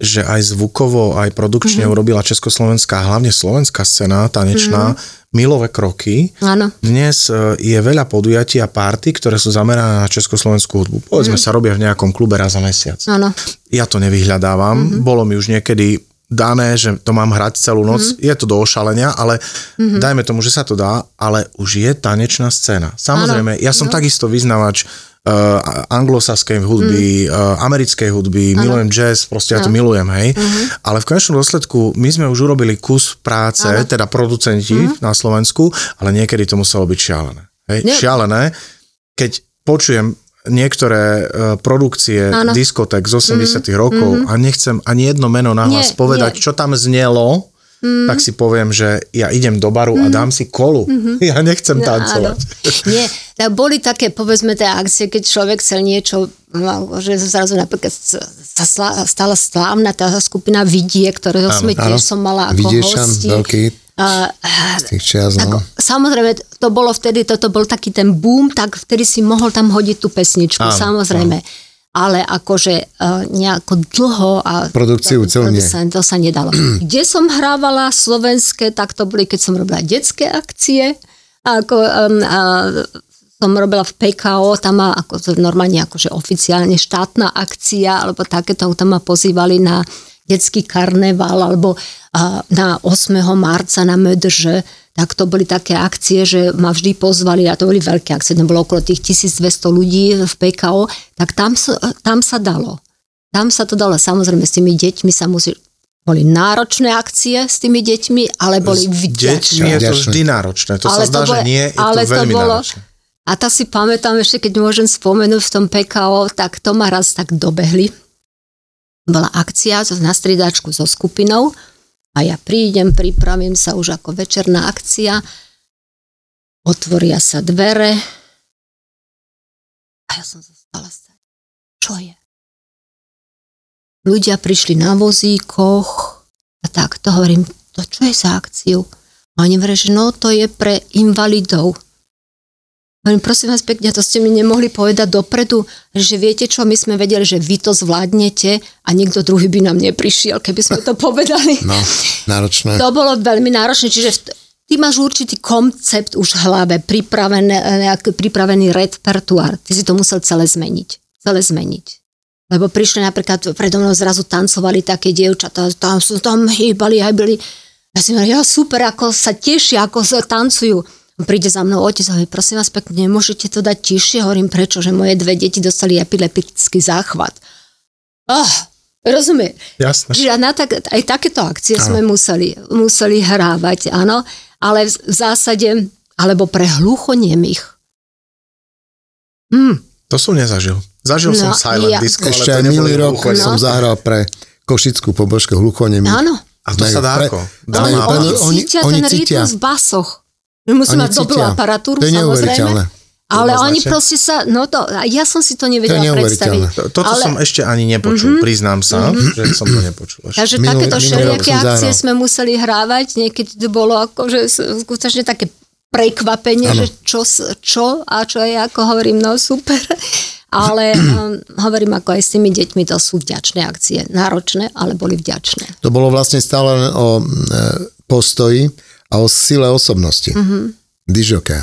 že aj zvukovo, aj produkčne mm-hmm. urobila československá, hlavne slovenská scéna tanečná, mm-hmm. milové kroky. Áno. Dnes uh, je veľa podujatí a párty, ktoré sú zamerané na československú hudbu. Povedzme mm-hmm. sa robia v nejakom klube raz za mesiac. Áno. Ja to nevyhľadávam. Mm-hmm. Bolo mi už niekedy dané, že to mám hrať celú noc. Mm-hmm. Je to do ošalenia, ale mm-hmm. dajme tomu, že sa to dá, ale už je tanečná scéna. Samozrejme, ja som no. takisto vyznavač uh, anglosaskej hudby, mm. uh, americkej hudby, ano. milujem jazz, proste ja to milujem, hej. Mm-hmm. Ale v konečnom dôsledku my sme už urobili kus práce, ano. teda producenti mm-hmm. na Slovensku, ale niekedy to muselo byť šialené. Hej? Nie. Šialené, keď počujem niektoré uh, produkcie Áno. diskotek z 80 mm-hmm. rokov mm-hmm. a nechcem ani jedno meno nahlas Nie, povedať, nie. čo tam znelo, mm. tak si poviem, že ja idem do baru mm. a dám si kolu. Mm-hmm. Ja nechcem No, tancovať. áno. Nie, tak boli také, povedzme, tie akcie, keď človek chcel niečo, no, že zrazu napríklad sa slá, stala slávna tá skupina Vidie, ktorého sme áno. tiež som mala ako Vidiešan, hosti. veľký tých čias, tak, no. samozrejme, to bolo vtedy, toto bol taký ten boom, tak vtedy si mohol tam hodiť tú pesničku, Áno, samozrejme. Ale akože uh, nejako dlho a Produkciu sa, to sa nedalo. Kde som hrávala slovenské, tak to boli, keď som robila detské akcie. Ako, um, a som robila v PKO, tam má ako, to normálne akože oficiálne štátna akcia, alebo takéto, tam ma pozývali na detský karneval, alebo a, na 8. marca na Mödrže, tak to boli také akcie, že ma vždy pozvali, a to boli veľké akcie, to bolo okolo tých 1200 ľudí v PKO, tak tam, tam sa dalo. Tam sa to dalo. Samozrejme, s tými deťmi sa musí... Boli náročné akcie s tými deťmi, ale boli S deťmi vďačné. je to Vďačné. vždy náročné. To Ale sa zdá, to že bolo- nie, je ale to to veľmi bolo- náročné. A to si pamätám ešte, keď môžem spomenúť v tom PKO, tak to ma raz tak dobehli. Bola akcia na striedačku so skupinou a ja prídem, pripravím sa už ako večerná akcia, otvoria sa dvere a ja som zostala stať. Čo je? Ľudia prišli na vozíkoch a tak, to hovorím, to čo je za akciu? A oni hovoria, že no to je pre invalidov. Hovorím, prosím vás pekne, to ste mi nemohli povedať dopredu, že viete čo, my sme vedeli, že vy to zvládnete a niekto druhý by nám neprišiel, keby sme to povedali. No, náročné. To bolo veľmi náročné, čiže ty máš určitý koncept už v hlave, pripravený, nejaký pripravený repertoár. Ty si to musel celé zmeniť. Celé zmeniť. Lebo prišli napríklad, predo mnou zrazu tancovali také dievčatá, tam, sú- tam hýbali, hýbali. Ja si hovorím, ja super, ako sa tešia, ako sa tancujú. Príde za mnou otec a hovorí, prosím vás pekne, nemôžete to dať tiššie? Hovorím, prečo? Že moje dve deti dostali epileptický záchvat. Oh, rozumie? Jasné. Čiže na tak, aj takéto akcie sme museli, museli hrávať, áno, ale v v zásade, alebo pre hluchonemých. Hm, To som nezažil. Zažil som No, silent ja- disco, Ešte ale aj minulý rok hluché. som No. zahral pre Košickú pobožku hluchonemi. áno. A to sa dá Pre- ako? No, Dá na- plnú- Oni, oni- cítia oni ten cítia. rytmus v basoch. Musí Oni mať dobrú aparatúru, To je samozrejme. Ale oni proste sa, no to, ja som si to nevedela To predstaviť. To- Toto Ale- som ešte ani nepočul, priznám sa, že som to nepočul ešte. Takže Minulý- takéto všelijaké akcie sme museli hrávať, niekedy to bolo akože skutočne také prekvapenie, Áno. že čo, čo a čo je, ako hovorím, no super. Ale um, hovorím, ako aj s tými deťmi, to sú vďačné akcie. Náročné, ale boli vďačné. To bolo vlastne stále o e, postoji a o sile osobnosti. Mhm. Mm-hmm. Dižoká.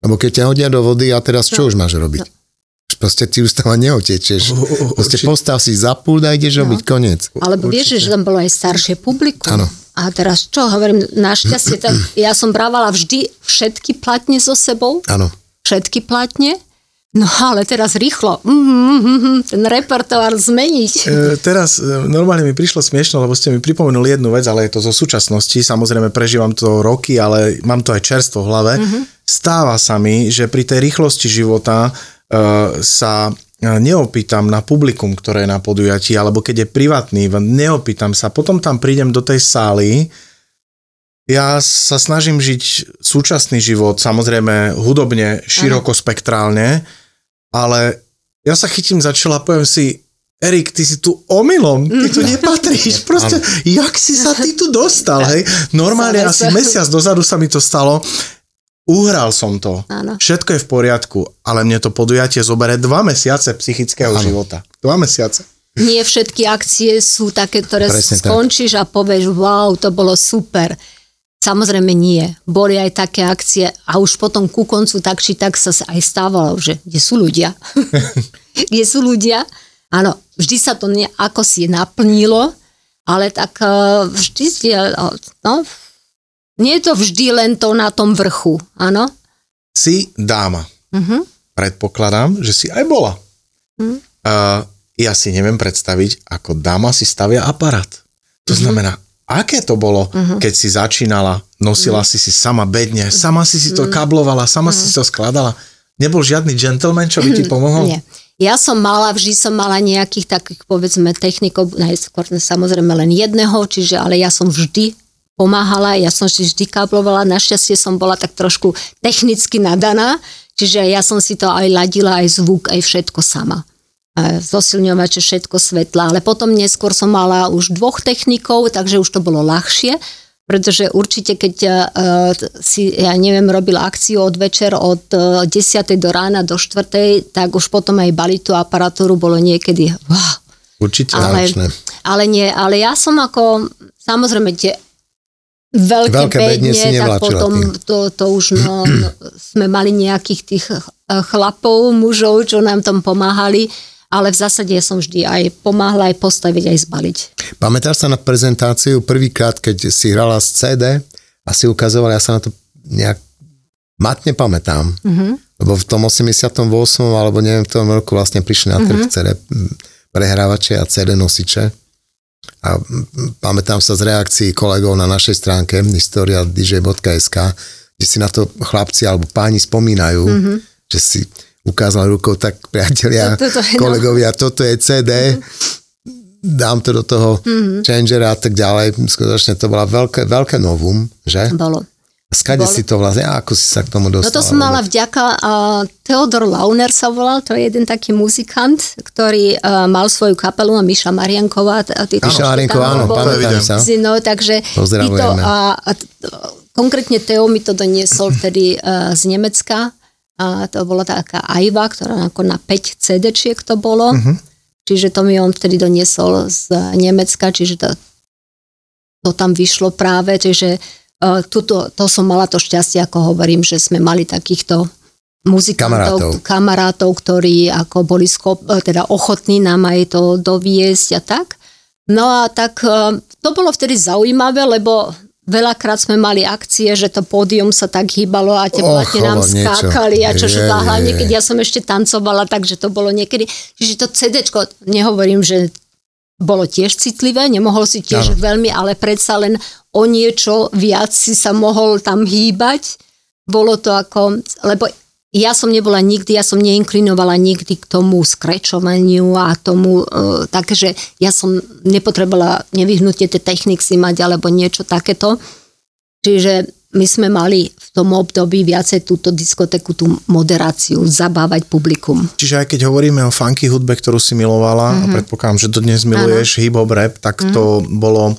Lebo keď ťa hodia do vody a teraz čo No. už máš robiť? Už Proste ty už tam neotečeš. Proste určite. postav si za pult a ideš robiť koniec. Alebo vieš, že tam bolo aj staršie publikum. Áno. A teraz čo, hovorím, našťastie, ja som brávala vždy všetky platne so sebou, Áno. všetky platne, No ale teraz rýchlo, ten repertoár zmeniť. E, teraz e, normálne mi prišlo smiešno, lebo ste mi pripomenuli jednu vec, ale je to zo súčasnosti. Samozrejme prežívam to roky, ale mám to aj čerstvo v hlave. Mm-hmm. Stáva sa mi, že pri tej rýchlosti života e, sa neopýtam na publikum, ktoré je na podujatí, alebo keď je privátny, neopýtam sa. Potom tam prídem do tej sály, ja sa snažím žiť súčasný život, samozrejme hudobne, širokospektrálne, ale ja sa chytím za čela a poviem si, Erik, ty si tu omylom, ty tu mhm. nepatríš, proste, jak si sa ty tu dostal, hej? Normálne asi mesiac dozadu sa mi to stalo, uhral som to, Áno. všetko je v poriadku, ale mne to podujatie zobere dva mesiace psychického Áno. života. Dva mesiace. Nie všetky akcie sú také, ktoré Presne skončíš tak. a povieš, wow, to bolo super. Samozrejme nie. Boli aj také akcie a už potom ku koncu tak či tak sa aj stávalo, že kde sú ľudia? kde sú ľudia? Áno, vždy sa to ako si naplnilo, ale tak uh, vždy uh, no, nie je to vždy len to na tom vrchu, áno? Si dáma. Uh-huh. Predpokladám, že si aj bola. Uh-huh. Uh, ja si neviem predstaviť, ako dáma si stavia aparát. To uh-huh. znamená, aké to bolo, uh-huh. keď si začínala, nosila uh-huh. si si sama bedne, sama si si to uh-huh. kablovala, sama uh-huh. si to skladala. Nebol žiadny gentleman, čo by ti pomohol? Nie. Ja som mala, vždy som mala nejakých takých, povedzme, technikov, najskôr samozrejme len jedného, čiže, ale ja som vždy pomáhala, ja som si vždy kablovala, našťastie som bola tak trošku technicky nadaná, čiže ja som si to aj ladila, aj zvuk, aj všetko sama zosilňovače, všetko svetla. Ale potom neskôr som mala už dvoch technikov, takže už to bolo ľahšie, pretože určite keď uh, si, ja neviem, robila akciu od večer od uh, e, 10. do rána do 4. tak už potom aj baliť tú aparatúru bolo niekedy wow. Určite ale, ale nie, ale ja som ako, samozrejme tie veľké, veľké bedne, tak potom to, to už no, no, sme mali nejakých tých e, chlapov, mužov, čo nám tam pomáhali ale v zásade som vždy aj pomáhla aj postaviť, aj zbaliť. Pamätáš sa na prezentáciu prvýkrát, keď si hrala z CD a si ukazovala, ja sa na to nejak matne pamätám, mm-hmm. lebo v tom 88. alebo neviem, v tom roku vlastne prišli na trh mm-hmm. CD prehrávače a CD nosiče a pamätám sa z reakcií kolegov na našej stránke historia.dj.sk, kde si na to chlapci alebo páni spomínajú, mm-hmm. že si ukázal rukou, tak priatelia, to, to, to, kolegovia, no. toto je CD, dám to do toho mm-hmm. changera a tak ďalej. Skutočne to bola veľké, veľké novum, že? Bolo. Skade Bolo. si to vlastne, ako si sa k tomu dostala? No to som mala vďaka, uh, Theodor Launer sa volal, to je jeden taký muzikant, ktorý uh, mal svoju kapelu a Miša Marianková. Miša Marianková, áno, pamätám sa. No, takže títo, a, a, konkrétne Teo mi to doniesol vtedy uh, z Nemecka, a to bola taká Aiva, ktorá ako na 5 CD-čiek to bolo. Uh-huh. Čiže to mi on vtedy doniesol z Nemecka, čiže to, to tam vyšlo práve, čiže uh, tuto, to som mala to šťastie, ako hovorím, že sme mali takýchto muzikantov, kamarátov, kamarátov ktorí ako boli schop, e, teda ochotní nám aj to doviesť a tak. No a tak uh, to bolo vtedy zaujímavé, lebo Veľakrát sme mali akcie, že to pódium sa tak hýbalo a tie platne nám skákali a čo je, hlavne keď ja som ešte tancovala, takže to bolo niekedy. Čiže to CD, nehovorím, že bolo tiež citlivé, nemohol si tiež ano. veľmi, ale predsa len o niečo viac si sa mohol tam hýbať. Bolo to ako, lebo ja som nebola nikdy, ja som neinklinovala nikdy k tomu skrečovaniu a tomu, e, takže ja som nepotrebovala nevyhnutne tie techniky mať alebo niečo takéto. Čiže my sme mali v tom období viacej túto diskotéku, tú moderáciu, zabávať publikum. Čiže aj keď hovoríme o funky hudbe, ktorú si milovala, mm-hmm. a mhm. predpokladám, že dodnes miluješ hip-hop rap, tak mm-hmm. to bolo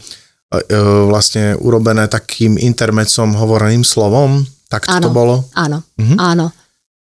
e, e, vlastne urobené takým intermecom hovoreným slovom, tak to bolo? Áno, mm-hmm. áno.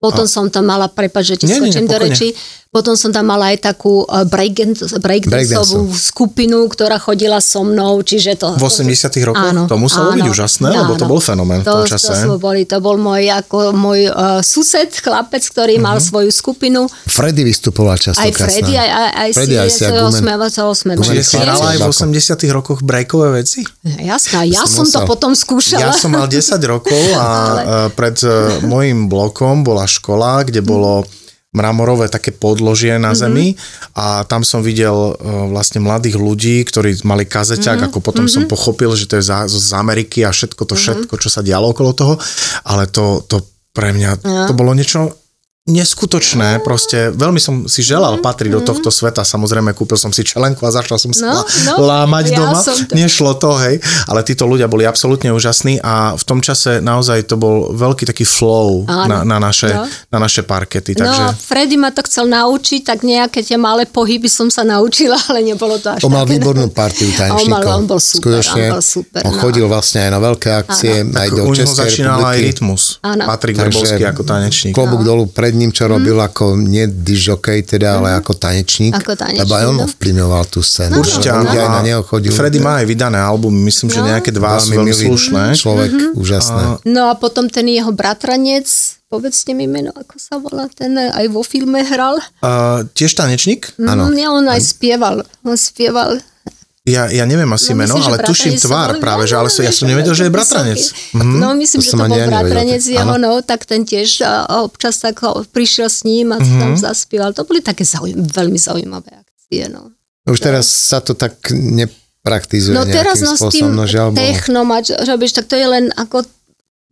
Potom a... som tam mala, prepáč, že ti nie, skočím nie, do reči, potom som tam mala aj takú breakdanceovú break skupinu, ktorá chodila so mnou, čiže to... V 80 rokoch? Áno, to muselo áno, byť úžasné, áno, lebo to bol fenomén to, v tom čase. To, boli, to bol môj, ako, môj uh, sused, chlapec, ktorý uh-huh. mal mhm. svoju skupinu. Freddy vystupoval často. Aj Freddy, aj, aj, aj Freddy, si, aj si sme, sme Čiže si hrala aj v 80 rokoch breakové veci? Jasná, ja som, som to potom skúšala. Ja som mal 10 rokov a Ale... pred uh, môjim blokom bola škola, kde bolo mramorové také podložie na zemi. A tam som videl uh, vlastne mladých ľudí, ktorí mali kazeťak, ako potom som pochopil, že to je za, z Ameriky a všetko to všetko, čo sa dialo okolo toho, ale to, to pre mňa, to bolo niečo neskutočné, proste veľmi som si želal Mhm, patriť do tohto sveta, samozrejme kúpil som si čelenku a začal som sa No, no, lámať ja doma, som to- nešlo to, hej, ale títo ľudia boli absolútne úžasní a v tom čase naozaj to bol veľký taký flow Áno. na, na, naše, No. na naše parkety, No takže... a Freddy ma to chcel naučiť, tak nejaké tie malé pohyby som sa naučila, ale nebolo to až On mal také. výbornú partiu tanečníkov. On on bol super, Skutočne, on bol super, on no. chodil vlastne aj na veľké akcie, aj do u neho Českej začínal aj rytmus. Áno. Patrik Vrbovský ako tanečník. klobúk dolu pred ním, čo robil ako nie dižokej teda, ale ako tanečník. Mhm. Ako tanečník, Lebo aj on no. ovplyvňoval tú scénu. Určite áno. Ľudia aj a na neho chodili. Freddy má aj vydané album, myslím, že No. nejaké dva sú Veľmi slušné. Človek, Mhm. úžasné. No a potom ten jeho bratranec, povedzte mi meno, ako sa volá, ten aj vo filme hral. Uh, tiež tanečník? Áno. Mm, ja, on aj spieval. On spieval. Ja, ja neviem asi No, meno, myslím, ale tuším bratranec tvár volal- práve, že ale no, ja som nevedel, že je bratranec. Mhm. No myslím, To že som to bol ja nevedel. bratranec jeho, no, tak ten tiež občas tak prišiel s ním a Mhm. tam zaspieval. To boli také zaujím, veľmi zaujímavé akcie, no. Už teraz sa to tak nepraktizuje No teraz nejakým no spôsobom, no žiaľ techno mať, robíš, tak to je len ako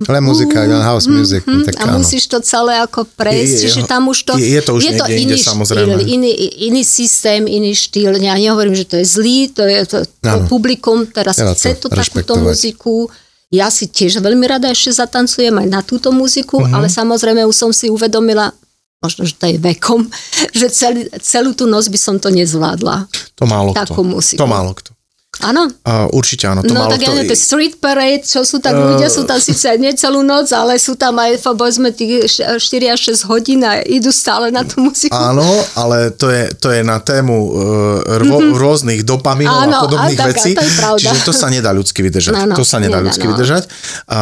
Len muzika, len house music, no tak a áno. musíš to celé ako prejsť, Je- je- čiže tam už to... je- je to už niekde inde, iný samozrejme. štýl, iný, iný systém, iný štýl. Ja nehovorím, že to je zlý, to je to, to Áno. publikum, teraz Treba chce to to takúto muziku. Ja si tiež veľmi rada ešte zatancujem aj na túto muziku, Mhm. ale samozrejme už som si uvedomila, možno, že to je vekom, že celý, celú tú noc by som to nezvládla. To málo kto. Takú muziku. To málo kto. Áno, Uh, určite áno, to no tak ja neviem, street parade, čo sú tak Eh, ľudia, sú tam síce nie celú noc, ale sú tam aj, povedzme, tých 4 až 6 hodín a idú stále na tú muziku. Áno, ale to je, to je na tému uh, rvo, rôznych dopaminov. Áno, a podobných a tak, a vecí. to je pravda. Čiže to sa nedá ľudsky vydržať. Áno, to sa nedá nedá, ľudsky no. vydržať. A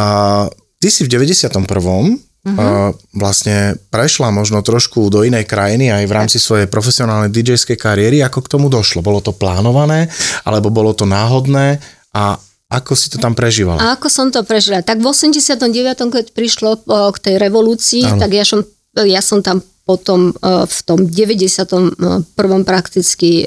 ty si v 91. Mhm. Uh, vlastne prešla možno trošku do inej krajiny aj v rámci svojej profesionálnej DJ-skej kariéry. Ako k tomu došlo? Bolo to plánované? Alebo bolo to náhodné? A ako si to tam prežívala? A ako som to prežila? Tak v 89. keď prišlo k tej revolúcii, Áno. tak ja som, ja som tam potom e, v tom 91. prakticky e,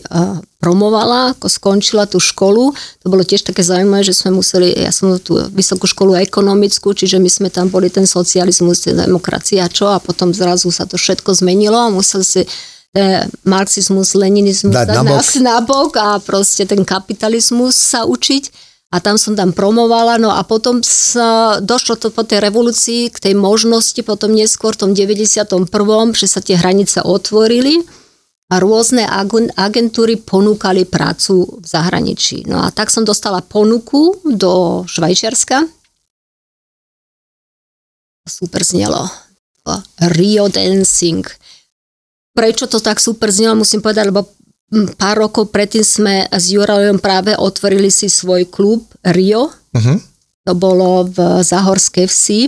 promovala, ako skončila tú školu. To bolo tiež také zaujímavé, že sme museli, ja som tú vysokú školu ekonomickú, čiže my sme tam boli ten socializmus, ten demokracia, čo a potom zrazu sa to všetko zmenilo a museli si e, marxizmus, leninizmus Dať dať na bok. na, na bok a proste ten kapitalizmus sa učiť. A tam som tam promovala, no a potom sa, došlo to po tej revolúcii k tej možnosti, potom neskôr v tom 91., že sa tie hranice otvorili a rôzne agen- agentúry ponúkali prácu v zahraničí. No a tak som dostala ponuku do Švajčiarska. Super znelo. Rio Dancing. Prečo to tak super znelo, musím povedať, lebo pár rokov predtým sme s Jurajom práve otvorili si svoj klub Rio. Uh-huh. To bolo v Zahorskej vsi.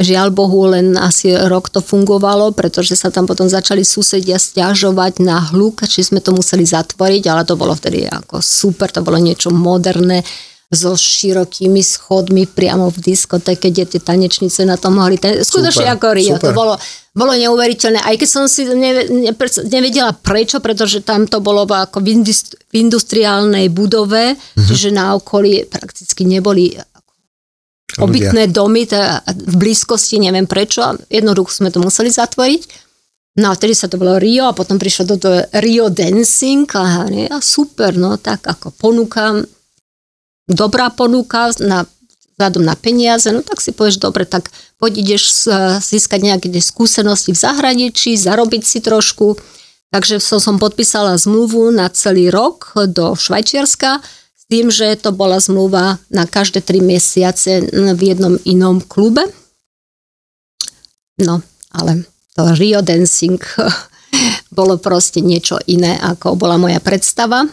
Žiaľ Bohu, len asi rok to fungovalo, pretože sa tam potom začali susedia stiažovať na hluk, či sme to museli zatvoriť, ale to bolo vtedy ako super, to bolo niečo moderné so širokými schodmi priamo v diskotéke, kde tie tanečnice na tom mohli. Ten, skutočne Super, ako Rio, super. to bolo, bolo neuveriteľné. Aj keď som si ne, ne, nevedela prečo, pretože tam to bolo ako v, indust, v industriálnej budove, Mhm. čiže na okolí prakticky neboli obytné domy teda v blízkosti, neviem prečo, jednoducho sme to museli zatvoriť. No a vtedy sa to bolo Rio a potom prišlo do toho Rio Dancing a, nie, a super, no tak ako ponuka, dobrá ponuka na vzhľadom na peniaze, no tak si povieš, dobre, tak poď ideš získať nejaké skúsenosti v zahraničí, zarobiť si trošku. Takže som, som podpísala zmluvu na celý rok do Švajčiarska s tým, že to bola zmluva na každé tri mesiace v jednom inom klube. No, ale to Rio Dancing bolo proste niečo iné, ako bola moja predstava.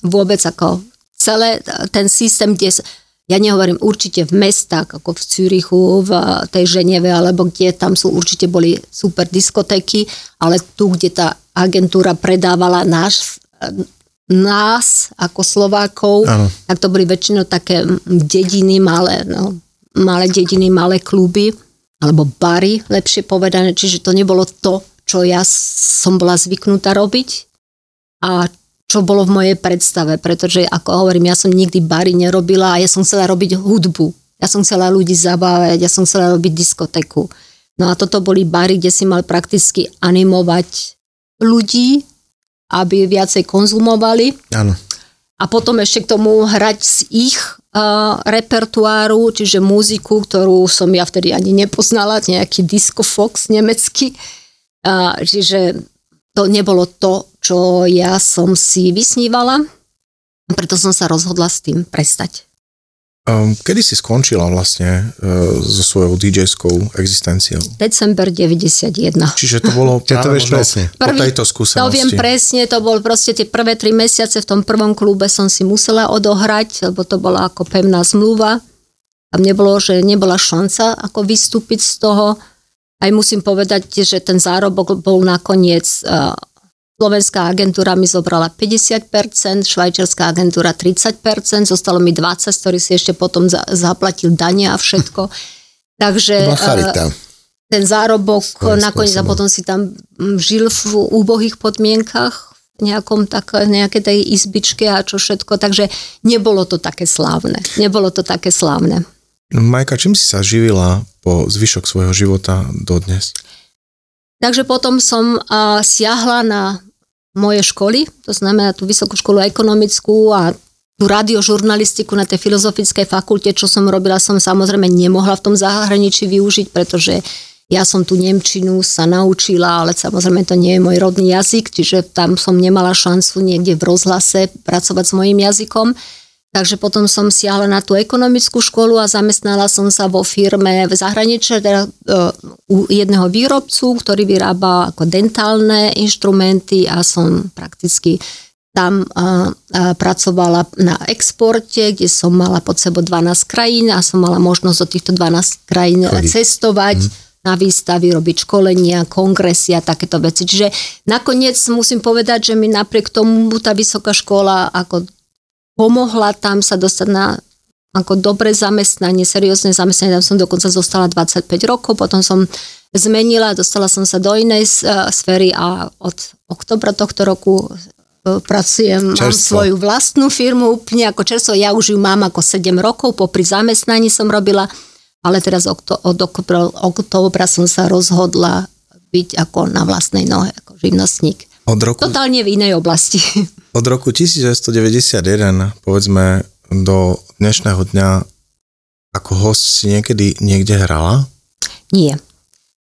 Vôbec ako celé ten systém, kde ja nehovorím určite v mestách, ako v Cürichu, v tej Ženeve, alebo kde tam sú určite boli super diskotéky, ale tu, kde tá agentúra predávala náš, nás ako Slovákov, Áno. tak to boli väčšinou také dediny, malé, no, malé dediny, malé kluby, alebo bary, lepšie povedané, čiže to nebolo to, čo ja som bola zvyknutá robiť a čo bolo v mojej predstave, pretože ako hovorím, ja som nikdy bary nerobila a ja som chcela robiť hudbu. Ja som chcela ľudí zabávať, ja som chcela robiť diskotéku. No a toto boli bary, kde si mal prakticky animovať ľudí, aby viacej konzumovali. Áno. A potom ešte k tomu hrať z ich uh, repertoáru, čiže muziku, ktorú som ja vtedy ani nepoznala, nejaký disco fox nemecký. Uh, čiže to nebolo to, čo ja som si vysnívala, preto som sa rozhodla s tým prestať. Um, kedy si skončila vlastne uh, so svojou DJ-skou existenciou? December 91. Čiže to bolo Čiže to práve vieš možno presne. po Prvý- tejto skúsenosti. To viem presne, to bol proste tie prvé tri mesiace v tom prvom klube som si musela odohrať, lebo to bola ako pevná zmluva. Tam nebolo, že nebola šanca ako vystúpiť z toho. Aj musím povedať, že ten zárobok bol nakoniec uh, Slovenská agentúra mi zobrala 50%, švajčiarská agentúra 30%, zostalo mi 20%, z ktorých si ešte potom za, zaplatil dane a všetko. Takže eh, ten zárobok, Svojím nakoniec a spôsobom. potom si tam mm, žil v úbohých podmienkach, v nejakom tak, nejakej tej izbičke a čo všetko, takže nebolo to také slávne. Nebolo to také slávne. Majka, čím si sa živila po zvyšok svojho života dodnes? Takže potom som a, siahla na moje školy, to znamená tú vysokú školu ekonomickú a tú radiožurnalistiku na tej filozofickej fakulte, čo som robila, som samozrejme nemohla v tom zahraničí využiť, pretože ja som tú Nemčinu sa naučila, ale samozrejme to nie je môj rodný jazyk, čiže tam som nemala šancu niekde v rozhlase pracovať s mojím jazykom. Takže potom som siahla na tú ekonomickú školu a zamestnala som sa vo firme v zahraničí, teda e, u jedného výrobcu, ktorý vyrába ako dentálne inštrumenty a som prakticky tam a, a pracovala na exporte, kde som mala pod sebou 12 krajín a som mala možnosť do týchto 12 krajín Chodiť. cestovať na výstavy, robiť školenia, kongresy a takéto veci. Čiže nakoniec musím povedať, že mi napriek tomu tá vysoká škola ako pomohla tam sa dostať na ako dobré zamestnanie, seriózne zamestnanie, tam som dokonca zostala 25 rokov, potom som zmenila, dostala som sa do inej uh, sféry a od oktobra tohto roku uh, pracujem, mám Čerstvo. svoju vlastnú firmu úplne ako čerstvo, ja už ju mám ako 7 rokov, popri zamestnaní som robila, ale teraz od oktobra som sa rozhodla byť ako na vlastnej nohe, ako živnostník. Od roku, Totálne v inej oblasti. od roku 1991, povedzme, do dnešného dňa ako host si niekedy niekde hrala? Nie.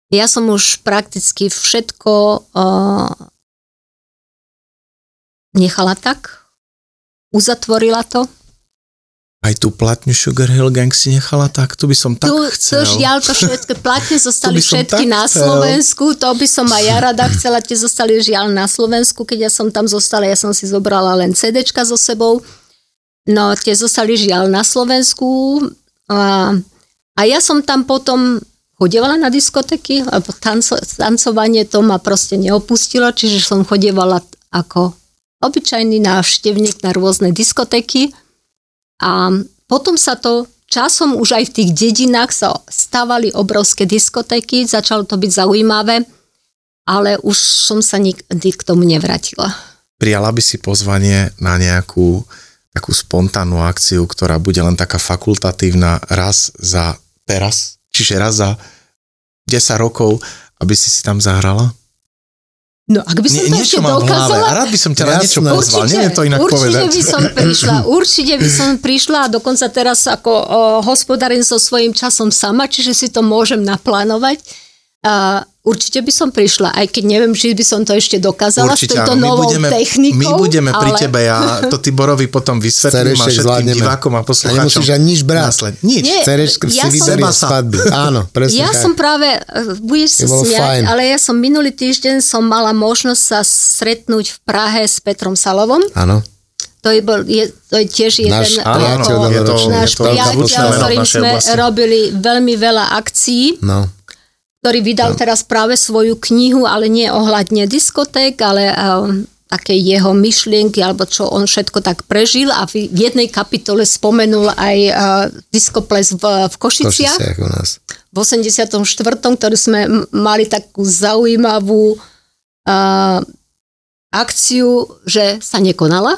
Ja som už prakticky všetko uh, nechala tak, uzatvorila to. Aj tú platňu Sugar Hill Gang si nechala tak? Tu by som tak tu, chcel. tu žiaľ to všetky platne zostali všetky na chcel. Slovensku, to by som aj ja rada chcela, tie zostali žiaľ na Slovensku, keď ja som tam zostala, ja som si zobrala len CDčka so sebou, no tie zostali žiaľ na Slovensku a, a ja som tam potom chodievala na diskotéky, lebo tanco, tancovanie to ma proste neopustilo, čiže som chodievala ako obyčajný návštevník na rôzne diskotéky a potom sa to časom už aj v tých dedinách sa stávali obrovské diskotéky, začalo to byť zaujímavé, ale už som sa nikdy k tomu nevrátila. Prijala by si pozvanie na nejakú takú spontánnu akciu, ktorá bude len taká fakultatívna raz za teraz, čiže raz za 10 rokov, aby si si tam zahrala? No ak by som Nie, to ešte dokázala, a rád by som ťa na niečo pozval, neviem to inak určite povedať. by som prišla, určite by som prišla a dokonca teraz ako o, hospodárím so svojím časom sama, čiže si to môžem naplánovať. A určite by som prišla, aj keď neviem, či by som to ešte dokázala s touto áno. novou budeme, technikou. my budeme pri ale... tebe, ja to Tiborovi potom vysvetlím a všetkým zvládneme. divákom a A poslucháčom. nemusíš ani nič brať. Násled. Nič. Nie, Cereš si Ja som- vyberie z sa. svadby. Áno, presne Ja tak. som práve, eh, budeš sa smiať, ale ja som minulý týždeň som mala možnosť sa stretnúť v Prahe s Petrom Salovom. Áno. To je, bol, je, to je tiež jeden Náš Áno, áno, priateľ je to, náš je to priateľ, s ktorým sme oblasti. robili veľmi veľa akcií, No. Ktorý vydal teraz práve svoju knihu, ale nie ohľadne diskoték, ale um, také jeho myšlienky, alebo čo on všetko tak prežil a v jednej kapitole spomenul aj uh, diskoples v, v Košiciach. Košiciach u nás. v 84., ktorý sme mali takú zaujímavú uh, akciu, že sa nekonala,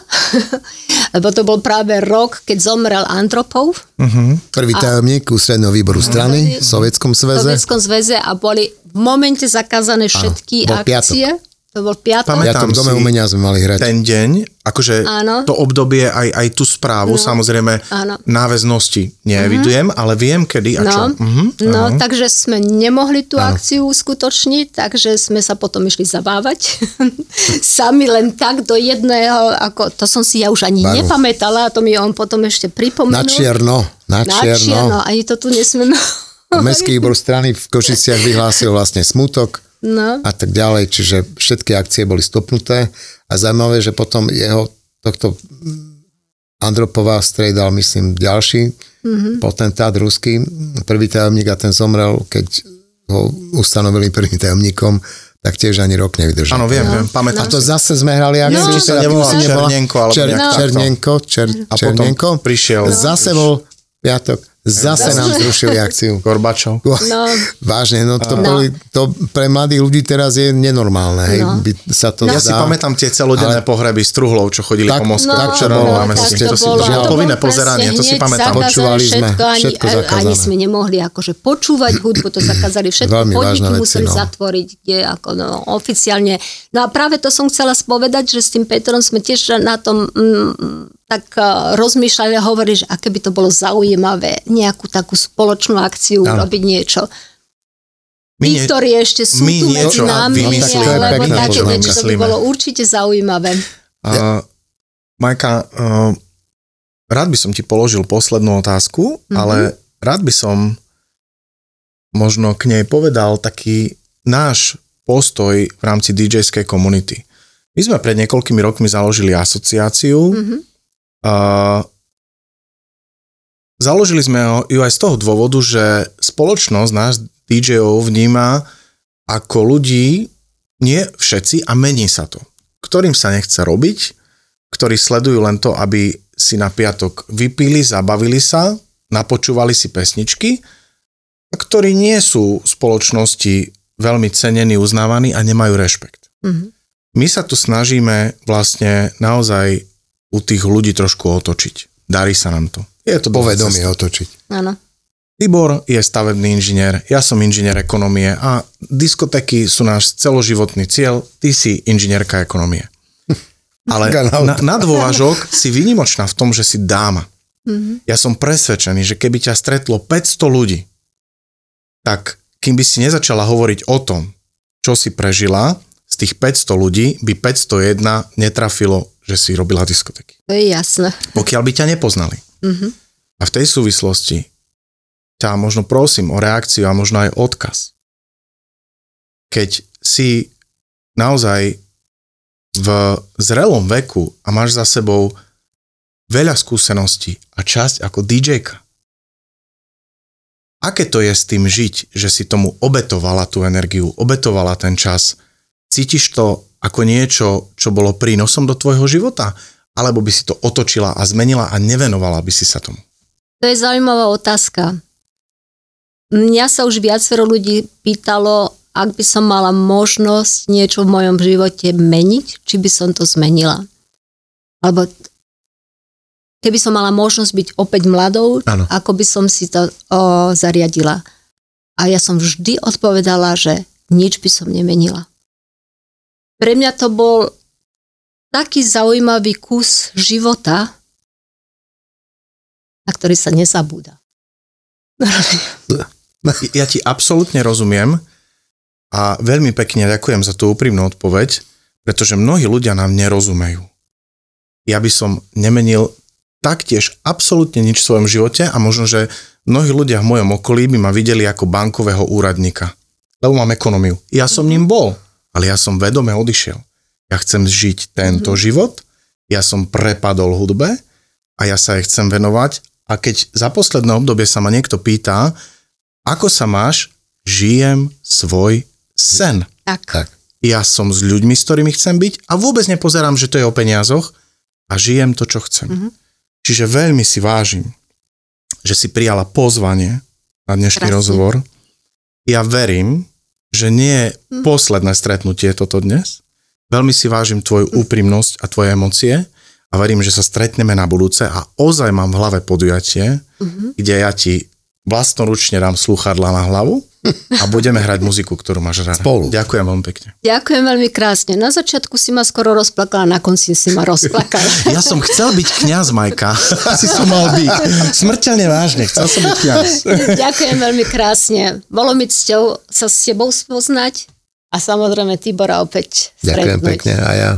lebo to bol práve rok, keď zomrel Antropov Uh-huh. Prvý tajomník ústredného výboru strany v Sovietskom v sveze. Sovietskom zväze a boli v momente zakázané všetky bol piatok. To bol piatok. Ja Pamätám v Dome umenia sme mali hrať. ten deň, akože Áno. to obdobie, aj, aj tú správu, No. samozrejme, Áno. náväznosti neevidujem, ale viem kedy a čo. No, Mhm, no áno. takže sme nemohli tú akciu uskutočniť, takže sme sa potom išli zabávať. Sami len tak do jedného, ako, to som si ja už ani Baru. nepamätala, a to mi on potom ešte pripomenul. Na čierno, na Na čierno. čierno, ani to tu nesmieme. Mestský výbor strany v Košiciach vyhlásil vlastne smutok No, a tak ďalej, čiže všetky akcie boli stopnuté a zaujímavé, že potom jeho tohto Andropová striedal, myslím, ďalší mm-hmm. potentát ruský, prvý tajomník a ten zomrel, keď ho ustanovili prvým tajomníkom, tak tiež ani rok nevydržal. Áno, viem, viem, A pamätám to si. zase sme hrali akciu. Neviem, či sa teda si nebola- Černenko, alebo Čer, nejak takto. Černenko, čer, A potom prišiel Zase bol piatok, zase nám zrušili akciu. Gorbačov. no, Vážne, no to, No. boli, to pre mladých ľudí teraz je nenormálne, hej, No. by sa to Ja si pamätám tie celodenné pohreby s truhlov, čo chodili Tak- po Moskve. tak čo to bolo, na tak to To si bolo. to povinné pozeranie, to si pamätám. Počúvali sme, všetko, ani, všetko ani zakázané. sme nemohli akože počúvať hudbu, to zakázali všetko, Veľmi podniky veci, museli no. zatvoriť, kde ako no, oficiálne. No a práve to som chcela spovedať, že s tým Petrom sme tiež na tom mm, tak uh, rozmýšľali a hovorili, že aké by to bolo zaujímavé, nejakú takú spoločnú akciu, Áno. robiť niečo. My Tí, ktorí ešte sú tu medzi nami, vymyslíme, je alebo také niečo, to by bolo určite zaujímavé. Uh, Majka, uh, rád by som ti položil poslednú otázku, Mhm. ale rád by som možno k nej povedal taký náš postoj v rámci DJ-skej komunity. My sme pred niekoľkými rokmi založili asociáciu. Mhm. Uh, založili sme ho- ju aj z toho dôvodu, že spoločnosť nás DJ-ov vníma ako ľudí, nie všetci, a mení sa to. Ktorým sa nechce robiť, ktorí sledujú len to, aby si na piatok vypili, zabavili sa, napočúvali si pesničky, a ktorí nie sú v spoločnosti veľmi cenení, uznávaní a nemajú rešpekt. Mhm. My sa tu snažíme vlastne naozaj u tých ľudí trošku otočiť. Darí sa nám to. Je to Povedomie otočiť. Áno. Tibor je stavebný inžinier, ja som inžinier ekonomie a diskotéky sú náš celoživotný cieľ, ty si inžinierka ekonomie. Ale na, na dôvažok si výnimočná v tom, že si dáma. Mhm. Ja som presvedčený, že keby ťa stretlo 500 ľudí, tak kým by si nezačala hovoriť o tom, čo si prežila, z tých 500 ľudí by 501 netrafilo, že si robila diskotéky. To je jasné. Pokiaľ by ťa nepoznali. Mhm. A v tej súvislosti ťa možno prosím o reakciu a možno aj odkaz. Keď si naozaj v zrelom veku a máš za sebou veľa skúseností a časť ako DJ-ka, aké to je s tým žiť, že si tomu obetovala tú energiu, obetovala ten čas? Cítiš to ako niečo, čo bolo prínosom do tvojho života? Alebo by si to otočila a zmenila a nevenovala by si sa tomu? To je zaujímavá otázka. Mňa sa už viacero ľudí pýtalo, ak by som mala možnosť niečo v mojom živote meniť, či by som to zmenila. Alebo keby som mala možnosť byť opäť mladou, Áno. ako by som si to o, zariadila. A ja som vždy odpovedala, že nič by som nemenila. Pre mňa to bol taký zaujímavý kus života, na ktorý sa nezabúda. Ja ti absolútne rozumiem a veľmi pekne ďakujem za tú úprimnú odpoveď, pretože mnohí ľudia nám nerozumejú. Ja by som nemenil taktiež absolútne nič v svojom živote a možno, že mnohí ľudia v mojom okolí by ma videli ako bankového úradníka. Lebo mám ekonómiu. Ja som ním bol, ale ja som vedome odišiel. Ja chcem žiť tento mm-hmm. život, ja som prepadol hudbe a ja sa jej chcem venovať a keď za posledné obdobie sa ma niekto pýta, ako sa máš, žijem svoj sen. Tak. Tak. Ja som s ľuďmi, s ktorými chcem byť a vôbec nepozerám, že to je o peniazoch a žijem to, čo chcem. Mhm. Čiže veľmi si vážim, že si prijala pozvanie na dnešný Krásne. rozhovor. Ja verím, že nie je posledné stretnutie toto dnes. Veľmi si vážim tvoju úprimnosť a tvoje emócie a verím, že sa stretneme na budúce a ozaj mám v hlave podujatie, kde ja ti vlastnoručne dám sluchadla na hlavu a budeme hrať muziku, ktorú máš rada. Spolu. Ďakujem veľmi pekne. Ďakujem veľmi krásne. Na začiatku si ma skoro rozplakala, na konci si ma rozplakala. Ja som chcel byť kňaz, Majka. Asi som mal byť. Smrteľne vážne, chcel som byť kňaz. Ďakujem veľmi krásne. Bolo mi cťou sa s tebou spoznať a samozrejme Tibora opäť Ďakujem stretnúť. pekne a ja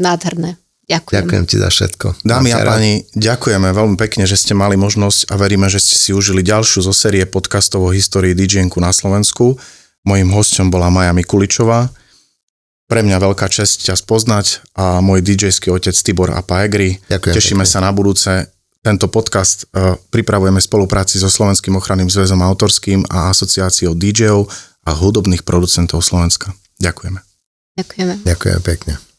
Nádherné. Ďakujem. ďakujem ti za všetko. Dámy a páni, ďakujeme veľmi pekne, že ste mali možnosť a veríme, že ste si užili ďalšiu zo série podcastov o histórii dj na Slovensku. Mojím hostom bola Maja Mikuličová. Pre mňa veľká čest ťa spoznať a môj DJ-ský otec Tibor Apaegri. Ďakujem Tešíme pekne. sa na budúce. Tento podcast uh, pripravujeme v spolupráci so Slovenským ochranným zväzom autorským a asociáciou DJ-ov a hudobných producentov Slovenska. Ďakujeme. Ďakujeme. Ďakujem pekne.